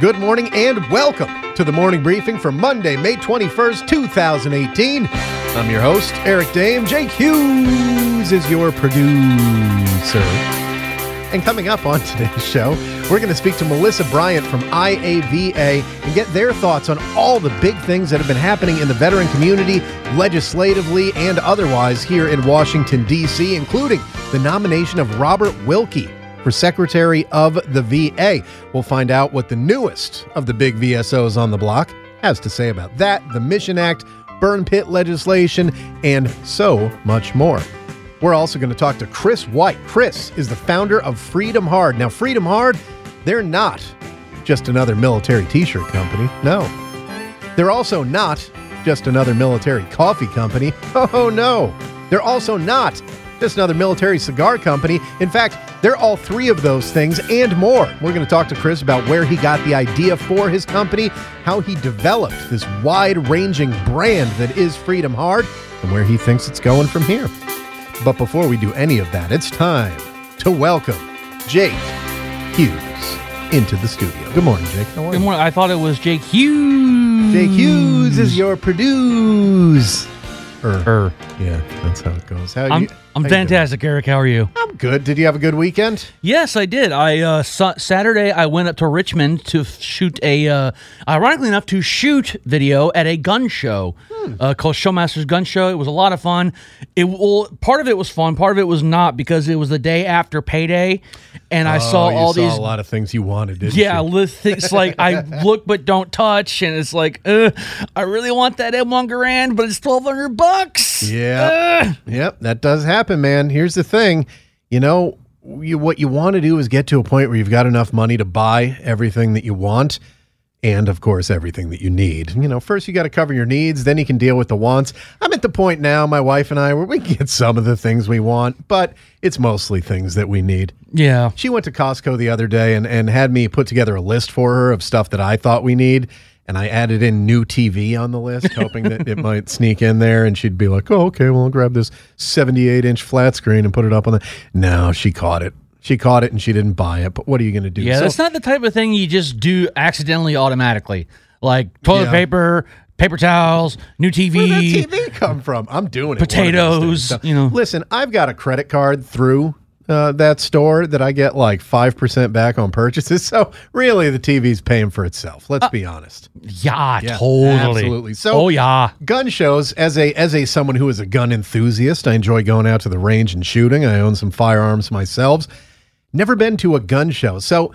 Good morning and welcome to the morning briefing for Monday, May 21st, 2018. I'm your host, Eric Dehm. Jake Hughes is your producer. And coming up on today's show, we're going to speak to Melissa Bryant from IAVA and get their thoughts on all the big things that have been happening in the veteran community, legislatively and otherwise, here in Washington, D.C., including the nomination of Robert Wilkie for Secretary of the VA. We'll find out what the newest of the big VSOs on the block has to say about that, the Mission Act, burn pit legislation, and so much more. We're also going to talk to Chris White. Chris is the founder of Freedom Hard. Now, Freedom Hard, they're not just another military t shirt company. No. They're also not just another military coffee company. Oh, no. They're also not just another military cigar company. In fact, they're all three of those things and more. We're going to talk to Chris about where he got the idea for his company, how he developed this wide ranging brand that is Freedom Hard, and where he thinks it's going from here. But before we do any of that, it's time to welcome Jake Hughes into the studio. Good morning, Jake. How are Good morning. I thought it was Jake Hughes. Jake Hughes is your produce. Er. Yeah, that's how it goes. How I'm, you, I'm how fantastic, Eric. How are you? I'm good. Did you have a good weekend? Yes, I did. I uh, sa- Saturday I went up to Richmond to f- shoot a, uh, ironically enough, to shoot video at a gun show Hmm. uh, called Showmasters Gun Show. It was a lot of fun. It well, part of it was fun, part of it was not because it was the day after payday, and I saw Oh, you all saw these a lot of things you wanted, didn't Yeah, you? it's like I look but don't touch, and it's like, uh, I really want that M1 Garand, but it's twelve hundred bucks. Yeah. Ugh. Yep, that does happen, man. Here's the thing. You know, you, what you want to do is get to a point where you've got enough money to buy everything that you want and of course everything that you need. You know, first you got to cover your needs, then you can deal with the wants. I'm at the point now, my wife and I, where we get some of the things we want, but it's mostly things that we need. Yeah. She went to Costco the other day and, and had me put together a list for her of stuff that I thought we need. And I added in new TV on the list, hoping that it might sneak in there. And she'd be like, oh, okay, well, I'll grab this 78 inch flat screen and put it up on the. No, she caught it. She caught it and she didn't buy it. But what are you going to do? Yeah, So- that's not the type of thing you just do accidentally automatically. Like toilet Yeah. paper, paper towels, new TV. Where'd that TV come from? I'm doing it. one of these Potatoes. You know. Listen, I've got a credit card through uh, that store that I get like 5% back on purchases. So really, the TV's paying for itself. Let's be honest. Yeah, Yeah, totally. absolutely. So- oh yeah. gun shows as a as a someone who is a gun enthusiast i enjoy going out to the range and shooting i own some firearms myself never been to a gun show so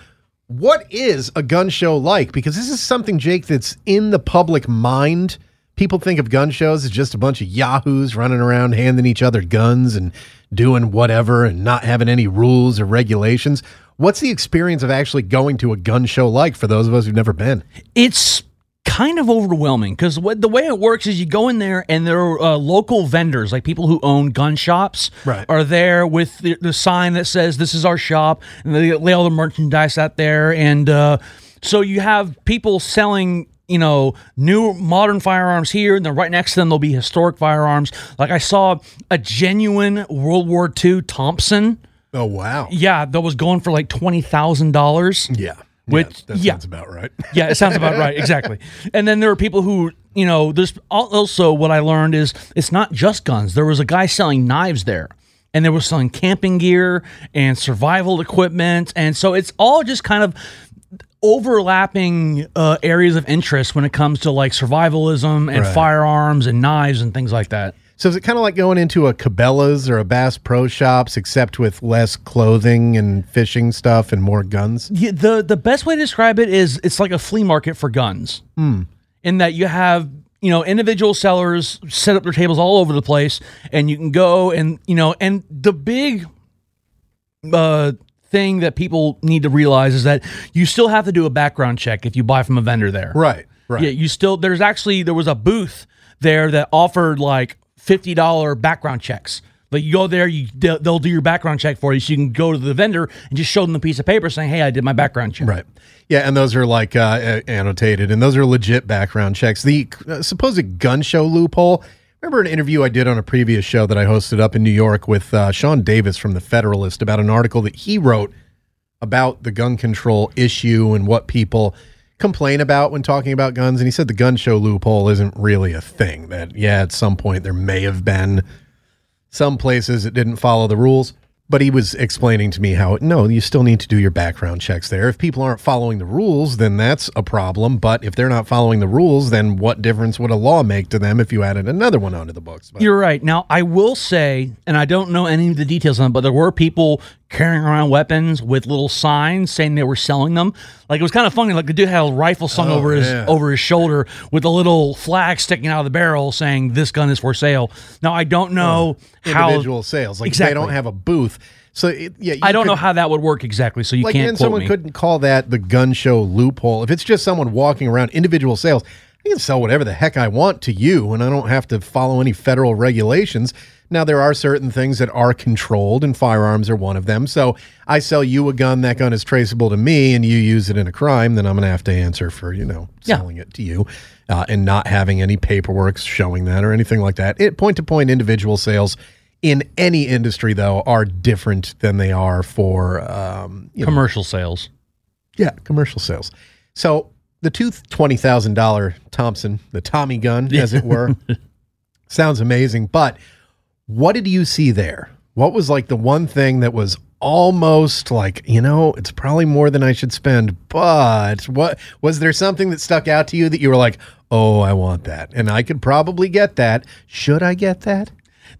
what is a gun show like because this is something jake that's in the public mind people think of gun shows as just a bunch of yahoos running around handing each other guns and doing whatever and not having any rules or regulations. What's the experience of actually going to a gun show like for those of us who've never been? It's kind of overwhelming because what the way it works is you go in there and there are uh, local vendors like people who own gun shops Right. are there with the, the sign that says this is our shop. And they lay all the merchandise out there and uh, so you have people selling you know new modern firearms here and then right next to them there'll be historic firearms like i saw a genuine world war ii thompson oh wow yeah that was going for like $20000 yeah Which- yeah, that yeah. sounds about right yeah, it sounds about right. Exactly. And then there are people who, you know, there's also what I learned is it's not just guns. There was a guy selling knives there. And they were selling camping gear and survival equipment. And so it's all just kind of overlapping uh, areas of interest when it comes to like survivalism and Right. firearms and knives and things like that. So is it kind of like going into a Cabela's or a Bass Pro Shops, except with less clothing and fishing stuff and more guns? Yeah, the the best way to describe it is it's like a flea market for guns. In that you have you know individual sellers set up their tables all over the place, and you can go and you know and the big uh, thing that people need to realize is that you still have to do a background check if you buy from a vendor there. Right. Right. Yeah, you still there's actually there was a booth there that offered like fifty dollar background checks. Like you go there, you they'll, they'll do your background check for you, so you can go to the vendor and just show them the piece of paper saying, "Hey, I did my background check." Right. Yeah, and those are like uh, annotated, and those are legit background checks. The uh, supposed gun show loophole. Remember an interview I did on a previous show that I hosted up in New York with uh, Sean Davis from the Federalist about an article that he wrote about the gun control issue and what people complain about when talking about guns. And he said the gun show loophole isn't really a thing. That yeah, at some point there may have been some places it didn't follow the rules. But he was explaining to me how no, you still need to do your background checks there. If people aren't following the rules, then that's a problem. But if they're not following the rules, then what difference would a law make to them if you added another one onto the books? But, You're right. Now, I will say, and I don't know any of the details on it, but there were people carrying around weapons with little signs saying they were selling them. Like it was kind of funny. Like the dude had a rifle slung Oh, over his yeah. over his shoulder with a little flag sticking out of the barrel saying this gun is for sale. Now I don't know how individual sales, like Exactly. they don't have a booth. So it, yeah, I don't could- know how that would work exactly. So you like can't and someone me. couldn't call that the gun show loophole if it's just someone walking around individual sales i can sell whatever the heck i want to you and i don't have to follow any federal regulations now there are certain things that are controlled and firearms are one of them so i sell you a gun that gun is traceable to me and you use it in a crime then i'm going to have to answer for you know Yeah. selling it to you uh, and not having any paperwork showing that or anything like that it point to point individual sales in any industry though are different than they are for um, you know, commercial sales. yeah, commercial sales. So the two twenty thousand dollar Thompson, the Tommy gun, as it were, sounds amazing. But what did you see there? What was like the one thing that was almost like you know it's probably more than I should spend, but what was there something that stuck out to you that you were like, oh, I want that, and I could probably get that. Should I get that?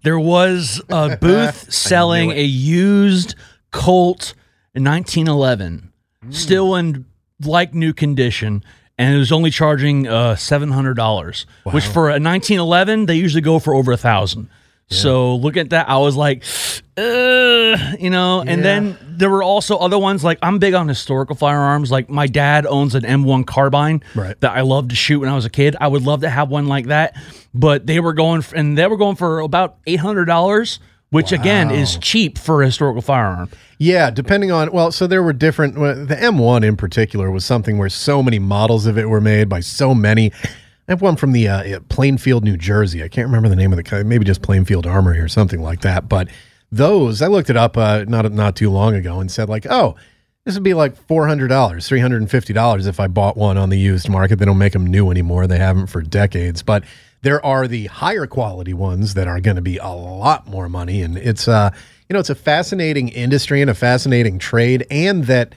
There was a booth selling a used Colt in 1911, mm. still in like new condition and it was only charging uh, $700 wow. which for a 1911 they usually go for over a thousand yeah. so look at that i was like you know yeah. and then there were also other ones like i'm big on historical firearms like my dad owns an m1 carbine right. that i loved to shoot when i was a kid i would love to have one like that but they were going and they were going for about $800 which wow. again is cheap for a historical firearm. Yeah, depending on well, so there were different. The M1 in particular was something where so many models of it were made by so many. I have one from the uh, uh Plainfield, New Jersey. I can't remember the name of the maybe just Plainfield Armory or something like that. But those, I looked it up uh, not not too long ago and said like, oh, this would be like four hundred dollars, three hundred and fifty dollars if I bought one on the used market. They don't make them new anymore; they haven't for decades. But there are the higher quality ones that are going to be a lot more money, and it's uh, you know, it's a fascinating industry and a fascinating trade, and that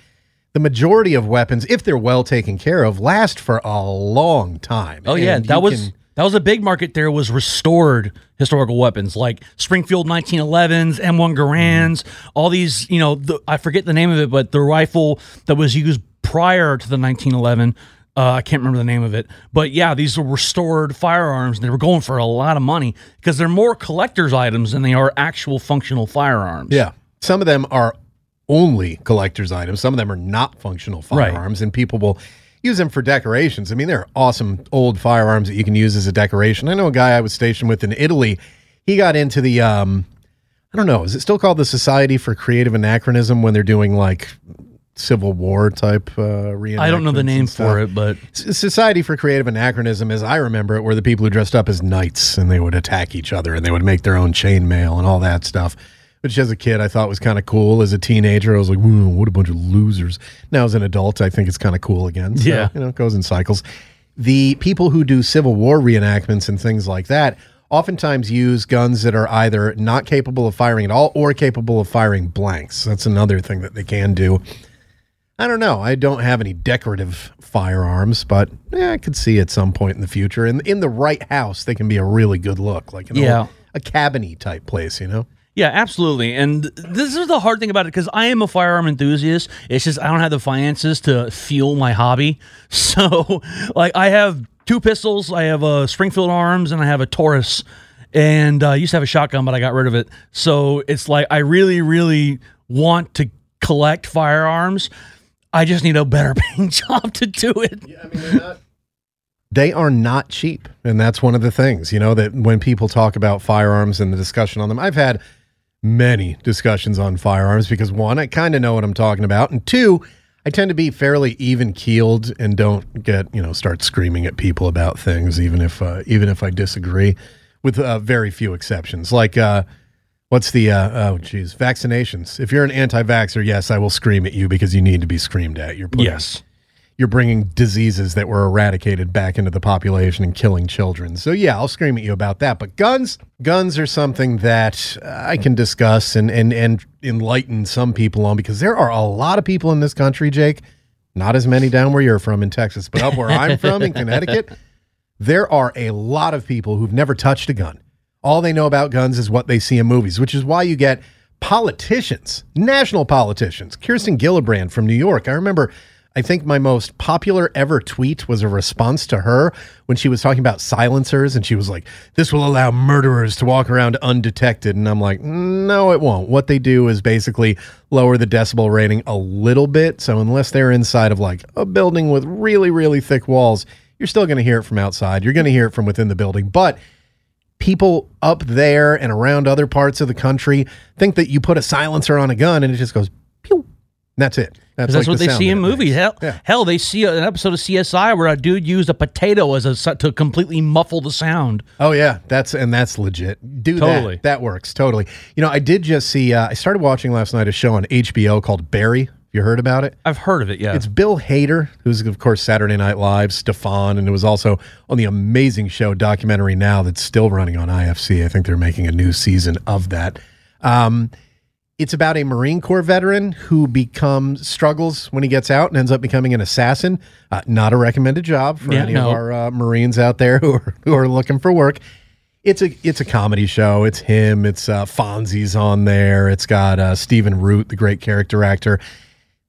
the majority of weapons, if they're well taken care of, last for a long time. Oh yeah, And that was can- that was a big market. There was restored historical weapons like Springfield 1911s, M1 Garands, all these. You know, the, I forget the name of it, but the rifle that was used prior to the 1911. Uh, I can't remember the name of it, but yeah, these were restored firearms, and they were going for a lot of money because they're more collector's items than they are actual functional firearms. Yeah. Some of them are only collector's items. Some of them are not functional Right. firearms, and people will use them for decorations. I mean, they're awesome old firearms that you can use as a decoration. I know a guy I was stationed with in Italy. He got into the, um, I don't know, is it still called the Society for Creative Anachronism when they're doing like Civil War type uh, reenactments? I don't know the name for it, but S- Society for Creative Anachronism, as I remember it, were the people who dressed up as knights and they would attack each other and they would make their own chainmail and all that stuff. Which, as a kid, I thought was kind of cool. As a teenager, I was like, "Whoa, what a bunch of losers." Now, as an adult, I think it's kind of cool again. So, Yeah. you know, it goes in cycles. The people who do Civil War reenactments and things like that oftentimes use guns that are either not capable of firing at all or capable of firing blanks. That's another thing that they can do. I don't know. I don't have any decorative firearms, but yeah, I could see at some point in the future. In in the right house, they can be a really good look, like Yeah. old, a cabiny type place, you know. Yeah, absolutely. And this is the hard thing about it because I am a firearm enthusiast. It's just I don't have the finances to fuel my hobby. So, like, I have two pistols. I have a Springfield Arms and I have a Taurus. And uh, I used to have a shotgun, but I got rid of it. So it's like I really, really want to collect firearms. I just need a better paying job to do it. Yeah, I mean they are not cheap and that's one of the things you know that when people talk about firearms and the discussion on them i've had many discussions on firearms because one i kind of know what i'm talking about and two i tend to be fairly even keeled and don't get you know start screaming at people about things even if uh, even if i disagree with uh, very few exceptions like uh, what's the uh, oh geez vaccinations if you're an anti-vaxxer yes i will scream at you because you need to be screamed at you're putting Yes. you're bringing diseases that were eradicated back into the population and killing children. So yeah, I'll scream at you about that. But guns, guns are something that I can discuss and and and enlighten some people on because there are a lot of people in this country, Jake. Not as many down where you're from in Texas, but up where I'm from in Connecticut, there are a lot of people who've never touched a gun. All they know about guns is what they see in movies, which is why you get politicians, national politicians. Kirsten Gillibrand from New York. I remember, I think my most popular ever tweet was a response to her when she was talking about silencers and she was like, this will allow murderers to walk around undetected. And I'm like, no, it won't. What they do is basically lower the decibel rating a little bit. So unless they're inside of like a building with really, really thick walls, you're still going to hear it from outside. You're going to hear it from within the building. But people up there and around other parts of the country think that you put a silencer on a gun and it just goes pew. And that's it. That's like what the they see in movies. makes. Hell, Yeah. hell, they see an episode of CSI where a dude used a potato as a to completely muffle the sound. Oh yeah, that's and that's legit. Do Totally. that. That works totally. You know, I did just see. Uh, I started watching last night a show on HBO called Barry. You heard about it? I've heard of it. Yeah, It's Bill Hader, who's of course Saturday Night Live, Stefon, and it was also on the amazing show documentary now that's still running on IFC. I think they're making a new season of that. Um, it's about a Marine Corps veteran who becomes struggles when he gets out and ends up becoming an assassin. Uh, not a recommended job for Yeah, any no. of our uh, Marines out there who are who are looking for work. It's a it's a comedy show. It's him. It's uh, Fonzie's on there. It's got uh, Stephen Root, the great character actor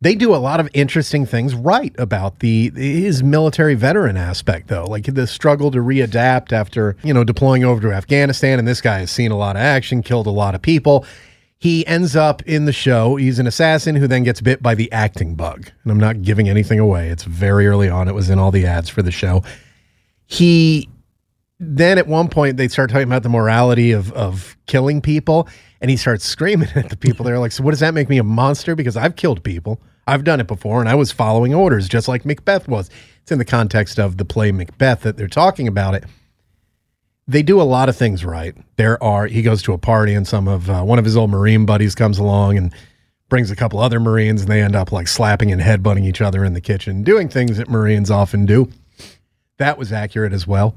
they do a lot of interesting things right about the his military veteran aspect though. Like the struggle to readapt after you know deploying over to afghanistan and this guy has seen a lot of action killed a lot of people. He ends up in the show. He's an assassin who then gets bit by the acting bug. And i'm not giving anything away. It's very early on. It was in all the ads for the show. He then at one point they start talking about the morality of of killing people and he starts screaming at the people. They're like so what does that make me a monster? Because i've killed people. I've done it before and i was following orders just like macbeth was. It's in the context of the play macbeth that they're talking about it. They do a lot of things right. There are he goes to a party and some of uh, one of his old marine buddies comes along and brings a couple other marines and they end up like slapping and headbutting each other in the kitchen doing things that marines often do. That was accurate as well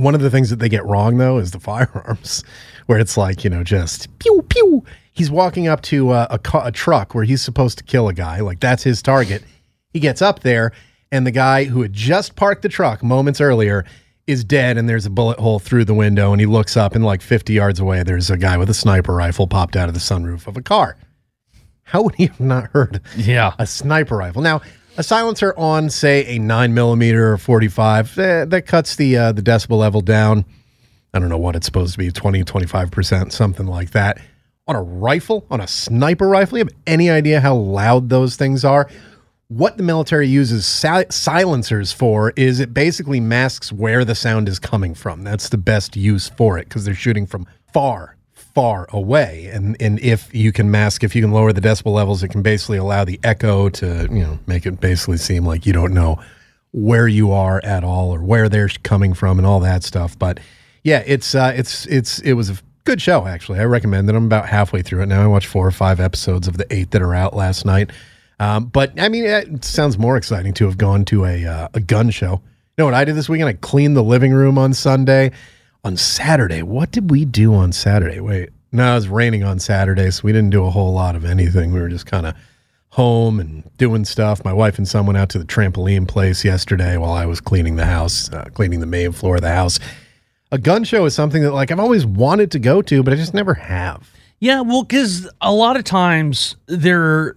one of the things that they get wrong though is the firearms, where it's like you know just pew pew. He's walking up to uh, a, ca- a truck where he's supposed to kill a guy, like that's his target. He gets up there, and the guy who had just parked the truck moments earlier is dead, and there's a bullet hole through the window. And he looks up, and like 50 yards away, there's a guy with a sniper rifle popped out of the sunroof of a car. How would he have not heard yeah. a sniper rifle. Now, a silencer on, say, a nine millimeter or 45, eh, that cuts the uh, the decibel level down. I don't know what it's supposed to be 20, 25%, something like that. On a rifle, on a sniper rifle, you have any idea how loud those things are? What the military uses si- silencers for is it basically masks where the sound is coming from. That's the best use for it because they're shooting from far, far away. And and if you can mask, if you can lower the decibel levels, it can basically allow the echo to you know make it basically seem like you don't know where you are at all or where they're coming from and all that stuff. But yeah, it's uh, it's it's it was a good show actually. I recommend it. I'm about halfway through it now. I watched four or five episodes of the eight that are out last night. Um, but I mean, it sounds more exciting to have gone to a uh, a gun show. You know what I did this weekend? I cleaned the living room on Sunday. On Saturday, what did we do on Saturday? Wait, no, it was raining on Saturday, so we didn't do a whole lot of anything. We were just kind of home and doing stuff. My wife and son went out to the trampoline place yesterday while I was cleaning the house, uh, cleaning the main floor of the house. A gun show is something that like I've always wanted to go to, but I just never have. Yeah, well, because a lot of times there,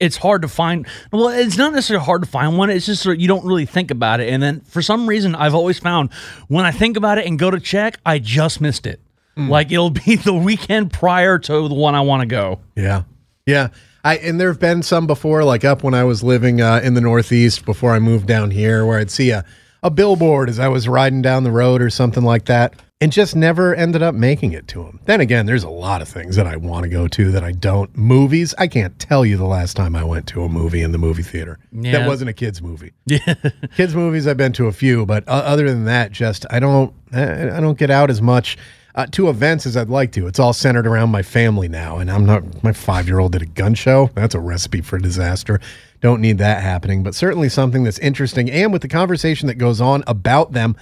it's hard to find. Well, it's not necessarily hard to find one. It's just you don't really think about it, and then for some reason, I've always found when I think about it and go to check, I just missed it. Like it'll be the weekend prior to the one I want to go. Yeah. Yeah. I and there have been some before, like up when I was living uh, in the Northeast before I moved down here, where I'd see a, a billboard as I was riding down the road or something like that, and just never ended up making it to them. Then again, there's a lot of things that I want to go to that I don't. Movies, I can't tell you the last time I went to a movie in the movie theater. Yeah. That wasn't a kids movie. Yeah, kids movies I've been to a few, but uh, other than that, just I don't I, I don't get out as much uh, to events as I'd like to. It's all centered around my family now, and I'm not my five year old at a gun show. That's a recipe for disaster. Don't need that happening, but certainly something that's interesting. And with the conversation that goes on about them,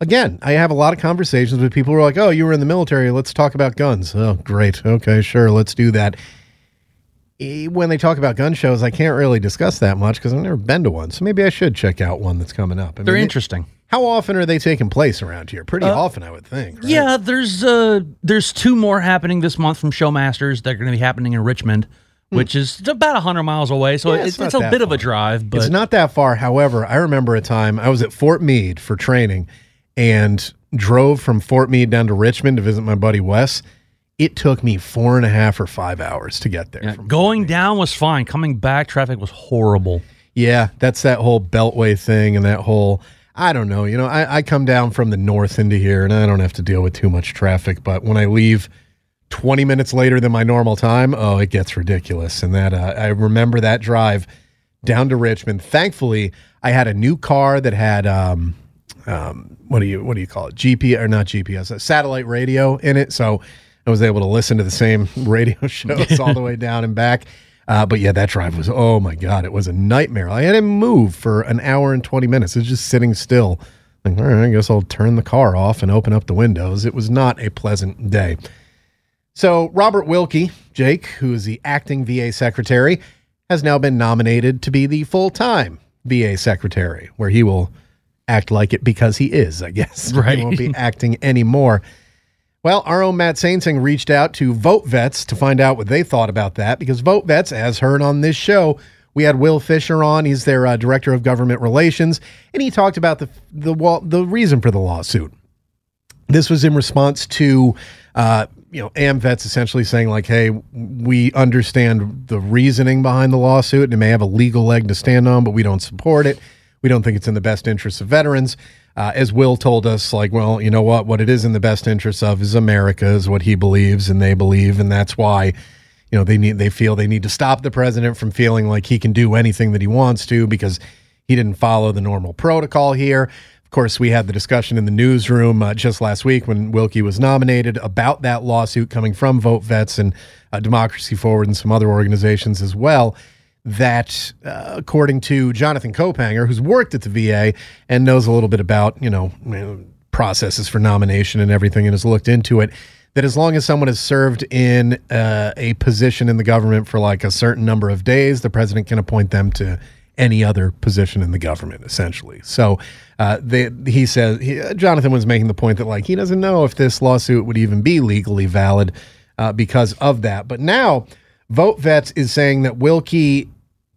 again, I have a lot of conversations with people who are like, "Oh, you were in the military. Let's talk about guns." Oh, great. Okay, sure. Let's do that. When they talk about gun shows, I can't really discuss that much because I've never been to one. So maybe I should check out one that's coming up. I They're mean, interesting. How often are they taking place around here? Pretty often, I would think. right? Yeah, there's uh there's two more happening this month from Showmasters. They're going to be happening in Richmond, which is about 100 miles away. So Hmm. Yeah, it's, it's it's, a that bit of a drive, but it's not that far. However, I remember a time I was at Fort Meade for training and drove from Fort Meade down to Richmond to visit my buddy Wes. It took me four and a half or five hours to get there. Yeah, going down was fine. Coming back, traffic was horrible. Yeah, that's that whole beltway thing and that whole I don't know. You know, I, I come down from the north into here and I don't have to deal with too much traffic, but when I leave 20 minutes later than my normal time, oh, it gets ridiculous. And that uh, I remember that drive down to Richmond. Thankfully, I had a new car that had um, um, what do you what do you call it? GPS or not GPS, a satellite radio in it. So I was able to listen to the same radio shows all the way down and back. Uh, but yeah, that drive was oh my god, it was a nightmare. I had to move for an hour and twenty minutes. It was just sitting still. Like, all right, I guess I'll turn the car off and open up the windows. It was not a pleasant day. So Robert Wilkie, Jake, who is the acting VA secretary, has now been nominated to be the full-time VA secretary, where he will act like it because he is, I guess. Right. He won't be acting anymore. Well, our own Matt Saintsing reached out to Vote Vets to find out what they thought about that because Vote Vets, as heard on this show, we had Will Fisher on. He's their uh, director of government relations, and he talked about the the wa- the reason for the lawsuit. This was in response to, uh, you know, AMVETS essentially saying like, "Hey, we understand the reasoning behind the lawsuit, and it may have a legal leg to stand on, but we don't support it. We don't think it's in the best interests of veterans." Uh, as Will told us, like, well, you know what? What it is in the best interest of is America, is what he believes, and they believe, and that's why, you know, they need they feel they need to stop the president from feeling like he can do anything that he wants to because he didn't follow the normal protocol here. Of course, we had the discussion in the newsroom uh, just last week when Wilkie was nominated about that lawsuit coming from Vote Vets and uh, Democracy Forward and some other organizations as well. That, uh, according to Jonathan Kaupanger, who's worked at the VA and knows a little bit about, you know, processes for nomination and everything and has looked into it, that as long as someone has served in uh, a position in the government for like a certain number of days, the president can appoint them to any other position in the government, essentially. So, uh, they, he says he, uh, Jonathan was making the point that like he doesn't know if this lawsuit would even be legally valid uh, because of that. But now, Vote Vets is saying that Wilkie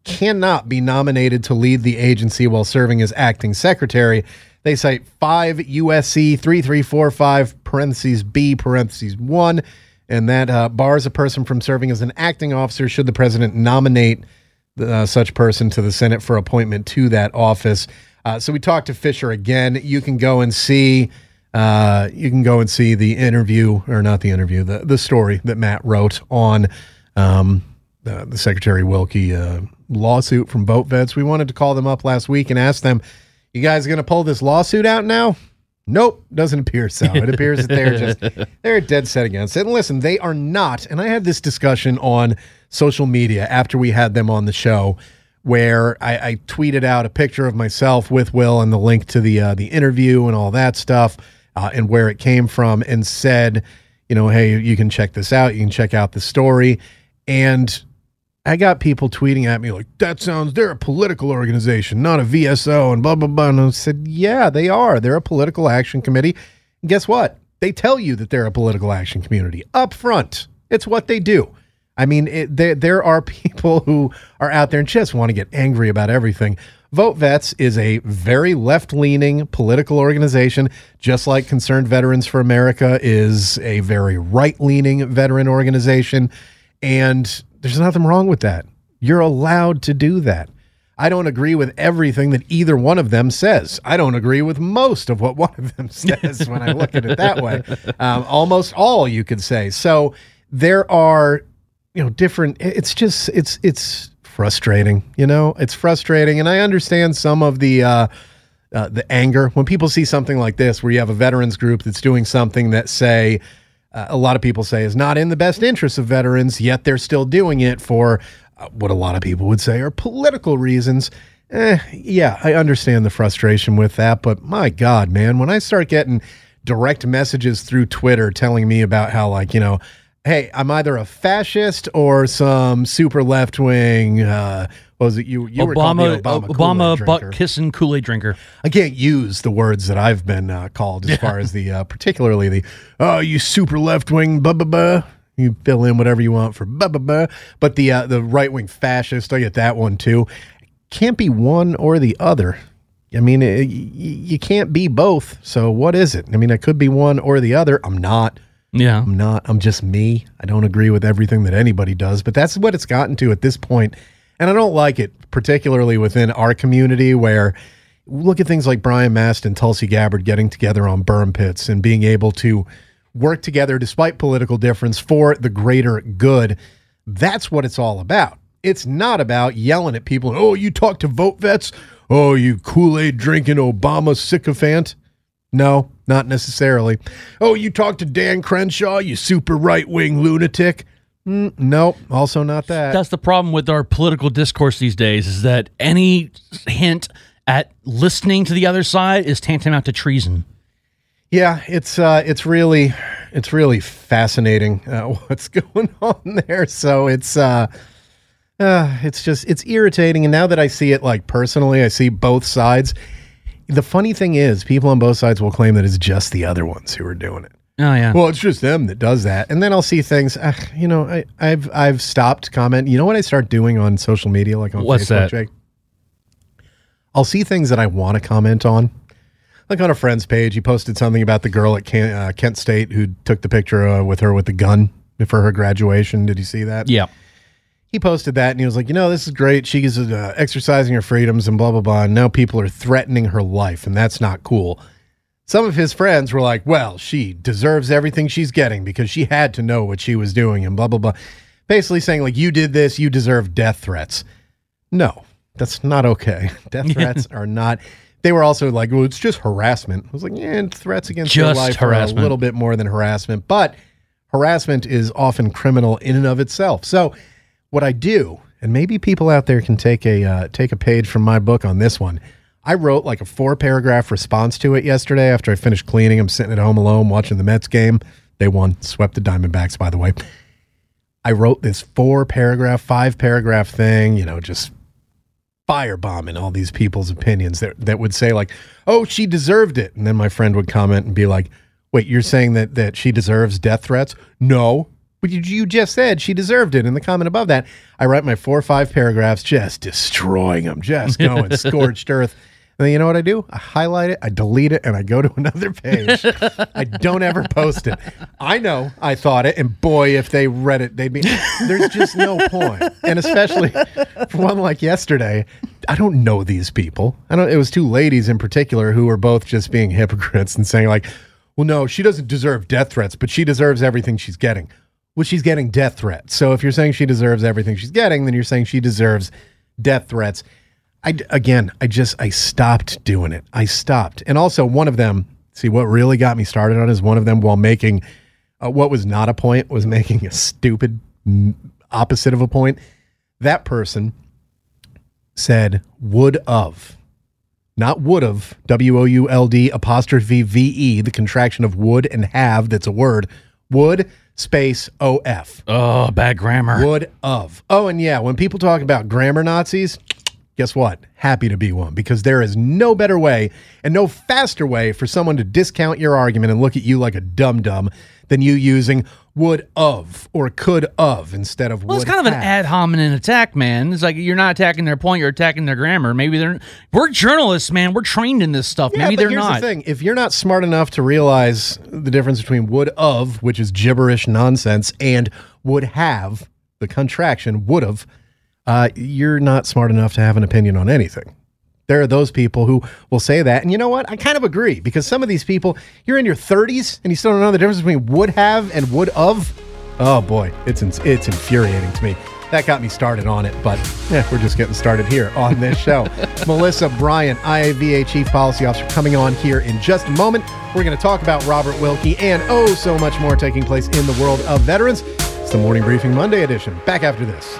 cannot be nominated to lead the agency while serving as acting secretary. They cite 5 USC 3345 parentheses B parentheses 1, and that uh, bars a person from serving as an acting officer should the president nominate uh, such person to the Senate for appointment to that office. Uh, so we talked to Fisher again. You can go and see. Uh, you can go and see the interview, or not the interview, the the story that Matt wrote on um, uh, the Secretary Wilkie uh, lawsuit from Vote Vets. We wanted to call them up last week and ask them, "You guys going to pull this lawsuit out now?" Nope, doesn't appear so. It appears that they're just they're dead set against it. And listen, they are not. And I had this discussion on social media after we had them on the show, where I, I tweeted out a picture of myself with Will and the link to the uh, the interview and all that stuff, uh, and where it came from, and said, you know, hey, you can check this out. You can check out the story, and I got people tweeting at me like, that sounds, they're a political organization, not a VSO, and blah, blah, blah. And I said, yeah, they are. They're a political action committee. And guess what? They tell you that they're a political action community up front. It's what they do. I mean, it, there, there are people who are out there and just want to get angry about everything. Vote Vets is a very left leaning political organization, just like Concerned Veterans for America is a very right leaning veteran organization. And There's nothing wrong with that. You're allowed to do that. I don't agree with everything that either one of them says. I don't agree with most of what one of them says when I look at it that way. Um, almost all you could say. So there are, you know, different. It's just it's it's frustrating. You know, it's frustrating, and I understand some of the. Uh, uh, the anger when people see something like this, where you have a veterans group that's doing something that, say, uh, a lot of people say is not in the best interest of veterans, yet they're still doing it for uh, what a lot of people would say are political reasons. Eh, yeah, I understand the frustration with that, but my God, man, when I start getting direct messages through Twitter telling me about how, like, you know, hey, I'm either a fascist or some super left wing. Uh, was it you? You were Obama, Obama, Obama, butt kissing Kool Aid drinker. I can't use the words that I've been uh, called as far as the, uh, particularly the, oh, you super left wing, blah, blah, blah. You fill in whatever you want for blah, blah, blah. But the, uh, the right wing fascist, I get that one too. Can't be one or the other. I mean, it, you can't be both. So what is it? I mean, I could be one or the other. I'm not. Yeah. I'm not. I'm just me. I don't agree with everything that anybody does, but that's what it's gotten to at this point. And I don't like it, particularly within our community where look at things like Brian Mast and Tulsi Gabbard getting together on burn pits and being able to work together despite political difference for the greater good. That's what it's all about. It's not about yelling at people, oh, you talk to vote vets? Oh, you Kool Aid drinking Obama sycophant? No, not necessarily. Oh, you talk to Dan Crenshaw, you super right wing lunatic? Mm, nope, also not that. That's the problem with our political discourse these days is that any hint at listening to the other side is tantamount to treason. Yeah, it's uh, it's really it's really fascinating uh, what's going on there. So it's uh, uh, it's just it's irritating. And now that I see it like personally, I see both sides. The funny thing is, people on both sides will claim that it's just the other ones who are doing it. Oh yeah. Well, it's just them that does that. And then I'll see things. Uh, you know, I, I've I've stopped comment. You know what I start doing on social media, like on What's Facebook, that? Jake? I'll see things that I want to comment on. Like on a friend's page, he posted something about the girl at Kent, uh, Kent State who took the picture uh, with her with the gun for her graduation. Did you see that? yeah. he posted that and he was like, you know, this is great. She's uh, exercising her freedoms and blah, blah, blah. And now people are threatening her life, and that's not cool. Some of his friends were like, well, she deserves everything she's getting because she had to know what she was doing and blah, blah, blah. Basically saying, like, you did this, you deserve death threats. No, that's not okay. Death threats are not. They were also like, well, it's just harassment. I was like, yeah, threats against your Just life are a harassment. little bit more than harassment, but harassment is often criminal in and of itself. So, what I do, and maybe people out there can take a uh, take a page from my book on this one. I wrote like a four paragraph response to it yesterday after I finished cleaning. I'm sitting at home alone watching the Mets game. They won, swept the Diamondbacks, by the way. I wrote this four paragraph, five paragraph thing, you know, just firebombing all these people's opinions that, that would say like, "Oh, she deserved it," and then my friend would comment and be like, "Wait, you're saying that that she deserves death threats?" No, but you, you just said she deserved it. In the comment above that, I write my four or five paragraphs, just destroying them, just going scorched earth. And then you know what I do? I highlight it, I delete it, and I go to another page. I don't ever post it. I know I thought it, and boy, if they read it, they'd be. There's just no point. And especially for one like yesterday, I don't know these people. I don't. It was two ladies in particular who were both just being hypocrites and saying like, "Well, no, she doesn't deserve death threats, but she deserves everything she's getting." Well, she's getting death threats. So if you're saying she deserves everything she's getting, then you're saying she deserves death threats. I again, I just I stopped doing it. I stopped. And also one of them, see what really got me started on is one of them while making uh, what was not a point was making a stupid opposite of a point. That person said would of not would have W O U L D apostrophe V E the contraction of would and have that's a word would space O F Oh, bad grammar. would of. Oh, and yeah, when people talk about grammar Nazis, guess what? Happy to be one because there is no better way and no faster way for someone to discount your argument and look at you like a dum dum than you using would of or could of instead of Well, would it's kind of an ad hominem attack, man. It's like you're not attacking their point, you're attacking their grammar. Maybe they're. We're journalists, man. We're trained in this stuff. Yeah, Maybe they're here's not. the thing: if you're not smart enough to realize the difference between would of, which is gibberish nonsense, and would have, the contraction would have, uh, you're not smart enough to have an opinion on anything. There are those people who will say that. And you know what? I kind of agree because some of these people, you're in your 30s and you still don't know the difference between would have and would of. Oh boy, it's it's infuriating to me. That got me started on it, but yeah, we're just getting started here on this show. Melissa Bryant, IAVA Chief Policy Officer, coming on here in just a moment. We're going to talk about Robert Wilkie and oh, so much more taking place in the world of veterans. It's the Morning Briefing Monday edition. Back after this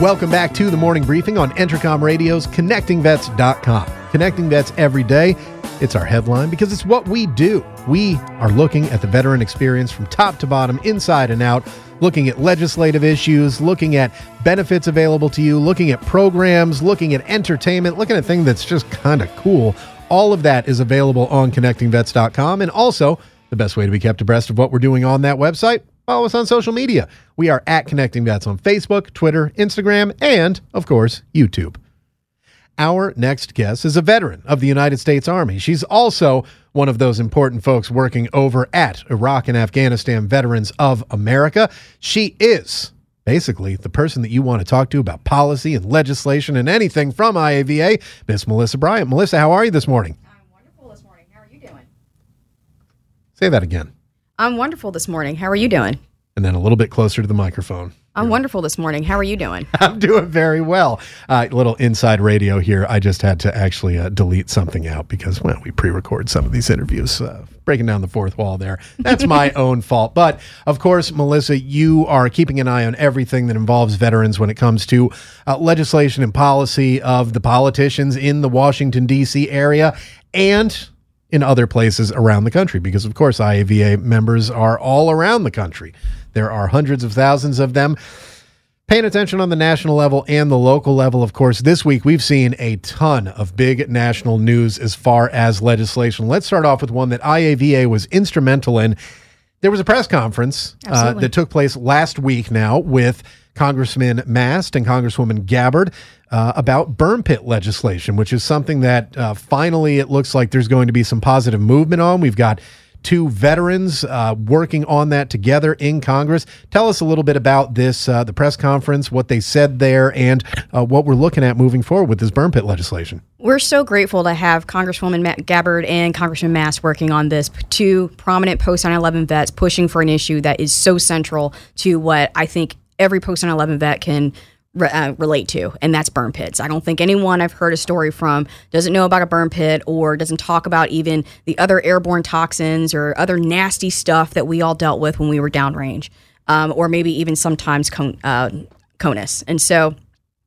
Welcome back to the morning briefing on Entercom Radio's ConnectingVets.com. Connecting Vets every day. It's our headline because it's what we do. We are looking at the veteran experience from top to bottom, inside and out, looking at legislative issues, looking at benefits available to you, looking at programs, looking at entertainment, looking at things that's just kind of cool. All of that is available on connectingvets.com. And also, the best way to be kept abreast of what we're doing on that website Follow us on social media. We are at Connecting Vets on Facebook, Twitter, Instagram, and, of course, YouTube. Our next guest is a veteran of the United States Army. She's also one of those important folks working over at Iraq and Afghanistan Veterans of America. She is basically the person that you want to talk to about policy and legislation and anything from IAVA, Miss Melissa Bryant. Melissa, how are you this morning? I'm wonderful this morning. How are you doing? Say that again. I'm wonderful this morning. How are you doing? And then a little bit closer to the microphone. I'm wonderful this morning. How are you doing? I'm doing very well. Uh, little inside radio here. I just had to actually uh, delete something out because, well, we pre record some of these interviews, uh, breaking down the fourth wall there. That's my own fault. But of course, Melissa, you are keeping an eye on everything that involves veterans when it comes to uh, legislation and policy of the politicians in the Washington, D.C. area. And in other places around the country because, of course, IAVA members are all around the country. There are hundreds of thousands of them. Paying attention on the national level and the local level, of course, this week we've seen a ton of big national news as far as legislation. Let's start off with one that IAVA was instrumental in. There was a press conference uh, that took place last week now with Congressman Mast and Congresswoman Gabbard uh, about burn pit legislation, which is something that uh, finally it looks like there's going to be some positive movement on. We've got two veterans uh, working on that together in Congress. Tell us a little bit about this, uh, the press conference, what they said there, and uh, what we're looking at moving forward with this burn pit legislation. We're so grateful to have Congresswoman Gabbard and Congressman Mast working on this. Two prominent post 9 11 vets pushing for an issue that is so central to what I think every post 9 11 vet can re- uh, relate to, and that's burn pits. I don't think anyone I've heard a story from doesn't know about a burn pit or doesn't talk about even the other airborne toxins or other nasty stuff that we all dealt with when we were downrange, um, or maybe even sometimes con- uh, CONUS. And so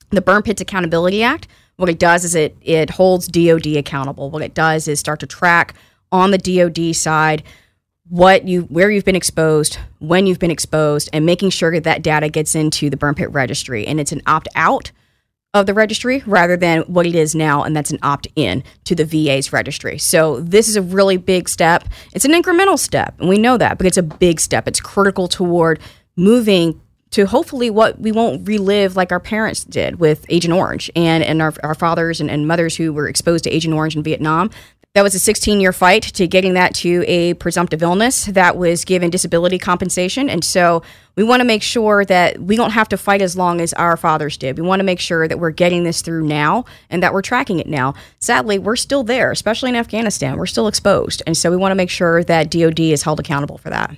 the Burn Pits Accountability Act, what it does is it it holds DoD accountable. What it does is start to track on the DoD side what you where you've been exposed, when you've been exposed, and making sure that that data gets into the burn pit registry. And it's an opt out of the registry rather than what it is now, and that's an opt in to the VA's registry. So this is a really big step. It's an incremental step, and we know that, but it's a big step. It's critical toward moving to hopefully what we won't relive like our parents did with Agent Orange and, and our, our fathers and, and mothers who were exposed to Agent Orange in Vietnam. That was a 16 year fight to getting that to a presumptive illness that was given disability compensation. And so we want to make sure that we don't have to fight as long as our fathers did. We want to make sure that we're getting this through now and that we're tracking it now. Sadly, we're still there, especially in Afghanistan. We're still exposed. And so we want to make sure that DOD is held accountable for that.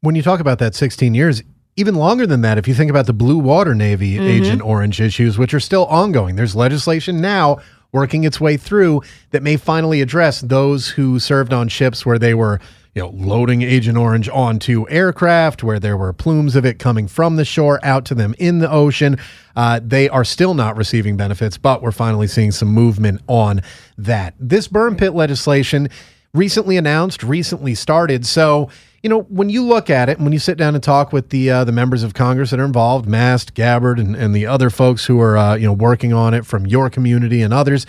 When you talk about that 16 years, even longer than that, if you think about the Blue Water Navy mm-hmm. Agent Orange issues, which are still ongoing, there's legislation now working its way through that may finally address those who served on ships where they were you know, loading Agent Orange onto aircraft where there were plumes of it coming from the shore out to them in the ocean. Uh, they are still not receiving benefits, but we're finally seeing some movement on that. This burn pit legislation recently announced, recently started. So you know, when you look at it, when you sit down and talk with the uh, the members of Congress that are involved, Mast, Gabbard, and, and the other folks who are uh, you know working on it from your community and others,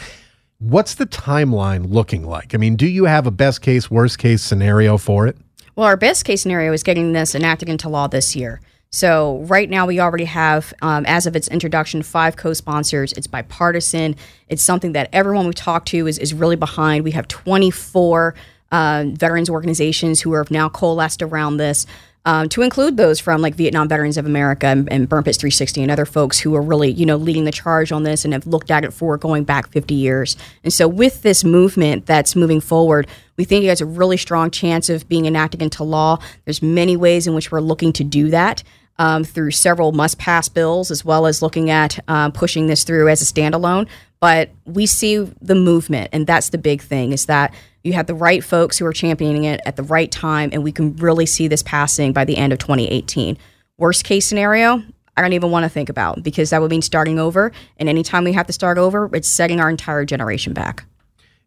what's the timeline looking like? I mean, do you have a best case, worst case scenario for it? Well, our best case scenario is getting this enacted into law this year. So right now we already have, um, as of its introduction, five co-sponsors. It's bipartisan. It's something that everyone we talk to is, is really behind. We have 24 uh, veterans organizations who have now coalesced around this. Um, to include those from like Vietnam Veterans of America and, and Burn Pits 360 and other folks who are really, you know, leading the charge on this and have looked at it for going back 50 years. And so with this movement that's moving forward, we think it has a really strong chance of being enacted into law. There's many ways in which we're looking to do that. Um, through several must pass bills, as well as looking at uh, pushing this through as a standalone. But we see the movement, and that's the big thing is that you have the right folks who are championing it at the right time, and we can really see this passing by the end of 2018. Worst case scenario, I don't even want to think about because that would mean starting over. And anytime we have to start over, it's setting our entire generation back.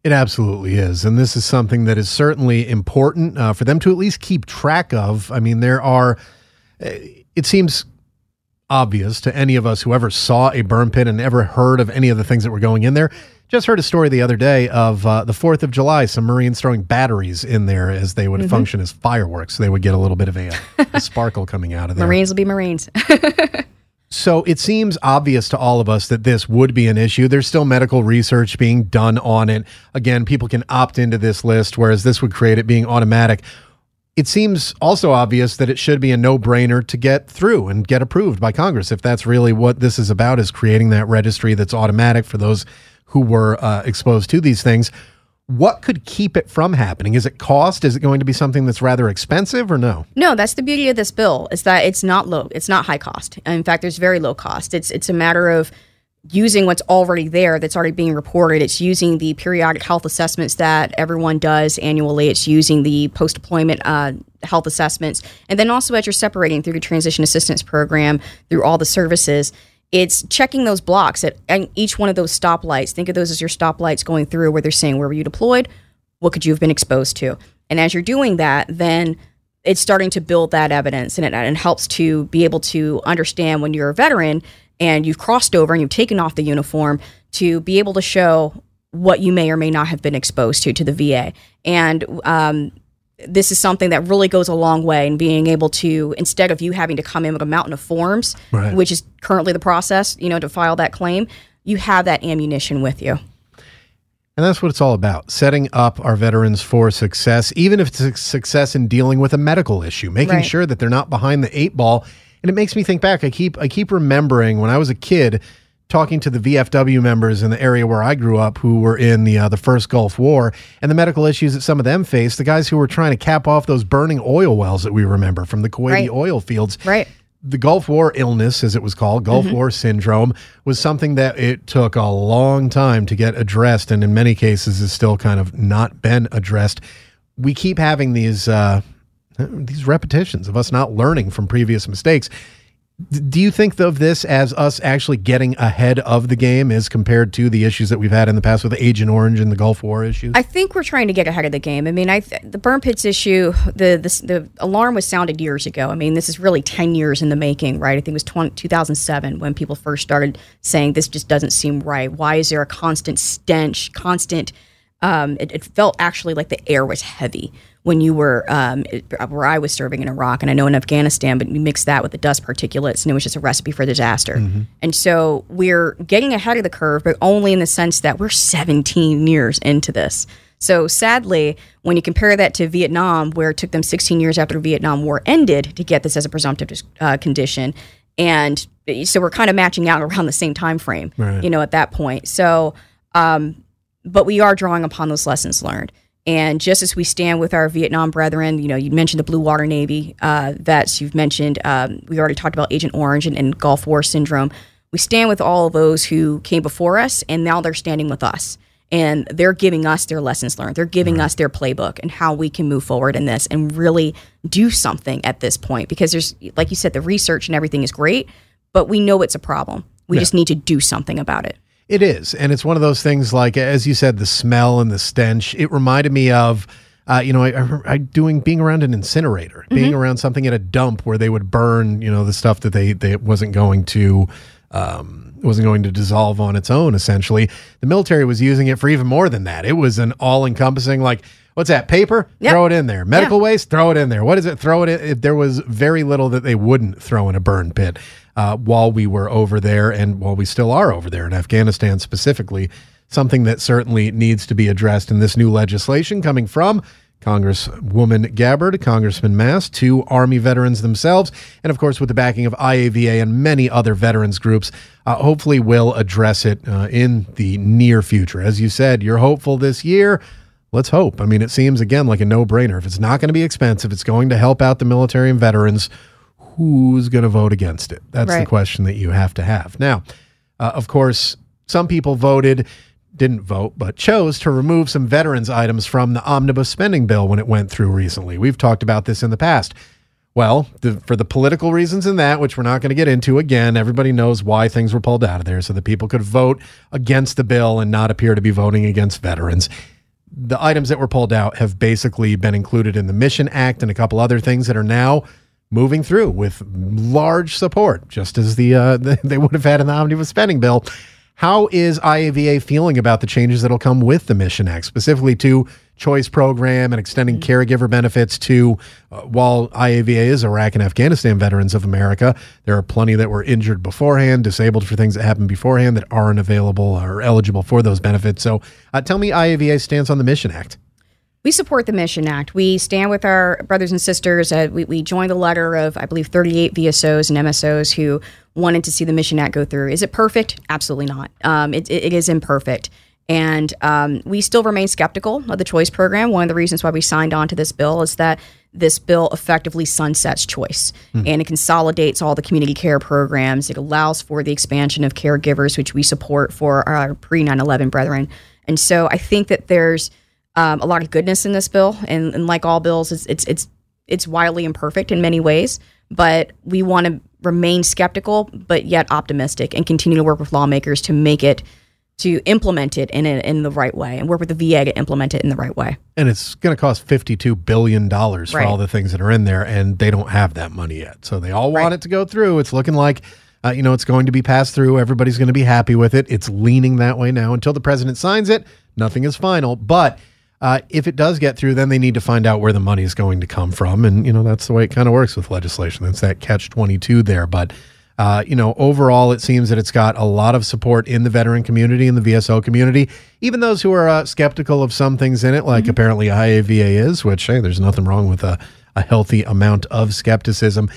It absolutely is. And this is something that is certainly important uh, for them to at least keep track of. I mean, there are, uh, it seems obvious to any of us who ever saw a burn pit and ever heard of any of the things that were going in there. Just heard a story the other day of uh, the 4th of July, some Marines throwing batteries in there as they would Mm-hmm. function as fireworks. They would get a little bit of a, a sparkle coming out of there. Marines will be Marines. So it seems obvious to all of us that this would be an issue. There's still medical research being done on it. Again, people can opt into this list, whereas this would create it being automatic. It seems also obvious that it should be a no brainer to get through and get approved by Congress if that's really what this is about, is creating that registry that's automatic for those who were uh, exposed to these things. What could keep it from happening? Is it cost? Is it going to be something that's rather expensive or no? No, that's the beauty of this bill is that it's not low. It's not high cost. In fact, there's very low cost. It's it's a matter of using what's already there that's already being reported. It's using the periodic health assessments that everyone does annually. It's using the post deployment uh, health assessments, and then also as you're separating through the transition assistance program through all the services. It's checking those blocks at each one of those stoplights. Think of those as your stoplights going through where they're saying, where were you deployed? What could you have been exposed to? And as you're doing that, then it's starting to build that evidence and it, and it helps to be able to understand when you're a veteran and you've crossed over and you've taken off the uniform to be able to show what you may or may not have been exposed to to the VA. And um, this is something that really goes a long way in being able to instead of you having to come in with a mountain of forms, Right. which is currently the process, you know, to file that claim, you have that ammunition with you. And that's what it's all about setting up our veterans for success, even if it's a success in dealing with a medical issue, making Right. sure that they're not behind the eight ball. And it makes me think back. I keep I keep remembering when I was a kid talking to the VFW members in the area where I grew up who were in the uh, the first Gulf War and the medical issues that some of them faced, the guys who were trying to cap off those burning oil wells that we remember from the Kuwaiti Right. oil fields Right. the Gulf War illness, as it was called, Gulf War syndrome, was something that it took a long time to get addressed, and in many cases has still kind of not been addressed. We keep having these uh, these repetitions of us not learning from previous mistakes. Do you think of this as us actually getting ahead of the game as compared to the issues that we've had in the past with Agent Orange and the Gulf War issues? I think we're trying to get ahead of the game. I mean, I th- the burn pits issue, the, the the alarm was sounded years ago. I mean, this is really ten years in the making, right? I think it was 20, 2007 when people first started saying this just doesn't seem right. Why is there a constant stench, constant? Um, it, it felt actually like the air was heavy when you were um, where I was serving in Iraq, and I know in Afghanistan, but you mix that with the dust particulates, and it was just a recipe for disaster. And so we're getting ahead of the curve, but only in the sense that we're 17 years into this. So sadly, when you compare that to Vietnam, where it took them 16 years after the Vietnam War ended to get this as a presumptive uh, condition, and so we're kind of matching out around the same time frame, you know, at that point. So um, but we are drawing upon those lessons learned. And just as we stand with our Vietnam brethren, you know, you mentioned the Blue Water Navy uh, vets, you've mentioned, um, we already talked about Agent Orange and, and Gulf War syndrome. We stand with all of those who came before us, and now they're standing with us. And they're giving us their lessons learned. They're giving us their playbook and how we can move forward in this and really do something at this point. Because there's, like you said, the research and everything is great, but we know it's a problem. We just need to do something about it. It is. And it's one of those things like, as you said, the smell and the stench. It reminded me of Uh, you know, I, I, I doing being around an incinerator, being around something at a dump where they would burn, you know, the stuff that they they wasn't going to um, wasn't going to dissolve on its own. Essentially, the military was using it for even more than that. It was an all encompassing like. What's that? Paper? Yep. Throw it in there. Medical waste? Throw it in there. What is it? Throw it in. There was very little that they wouldn't throw in a burn pit uh, while we were over there and while we still are over there in Afghanistan specifically. Something that certainly needs to be addressed in this new legislation coming from Congresswoman Gabbard, Congressman Mast, two Army veterans themselves, and of course with the backing of IAVA and many other veterans groups, uh, hopefully will address it uh, in the near future. As you said, you're hopeful this year. Let's hope. I mean, it seems again like a no brainer. If it's not going to be expensive, it's going to help out the military and veterans. Who's going to vote against it? That's the question that you have to have. Now, uh, of course, some people voted, didn't vote, but chose to remove some veterans items from the omnibus spending bill when it went through recently. We've talked about this in the past. Well, the, for the political reasons in that, which we're not going to get into again, everybody knows why things were pulled out of there so that people could vote against the bill and not appear to be voting against veterans. The items that were pulled out have basically been included in the Mission Act and a couple other things that are now moving through with large support, just as the uh, they would have had in the omnibus spending bill. How is IAVA feeling about the changes that'll come with the Mission Act, specifically to choice program and extending caregiver benefits to uh, while IAVA is Iraq and Afghanistan veterans of America, there are plenty that were injured beforehand, disabled for things that happened beforehand that aren't available or eligible for those benefits. So, uh, tell me IAVA stance on the Mission Act. We support the Mission Act. We stand with our brothers and sisters. Uh, we, we joined a letter of, I believe, 38 VSOs and MSOs who wanted to see the Mission Act go through. Is it perfect? Absolutely not. Um, it, it is imperfect. And um, we still remain skeptical of the choice program. One of the reasons why we signed on to this bill is that this bill effectively sunsets choice and it consolidates all the community care programs. It allows for the expansion of caregivers, which we support for our pre 9 11 brethren. And so I think that there's um, a lot of goodness in this bill, and, and like all bills, it's it's it's it's wildly imperfect in many ways. But we want to remain skeptical, but yet optimistic, and continue to work with lawmakers to make it to implement it in a, in the right way, and work with the VA to implement it in the right way. And it's going to cost $52 billion for Right. all the things that are in there, and they don't have that money yet. So they all want Right. it to go through. It's looking like, uh, you know, it's going to be passed through. Everybody's going to be happy with it. It's leaning that way now. Until the president signs it, nothing is final. But uh, if it does get through, then they need to find out where the money is going to come from. And, you know, that's the way it kind of works with legislation. It's that catch 22 there. But, uh, you know, overall, it seems that it's got a lot of support in the veteran community and the VSO community, even those who are uh, skeptical of some things in it, like apparently IAVA is, which, hey, there's nothing wrong with a, a healthy amount of skepticism.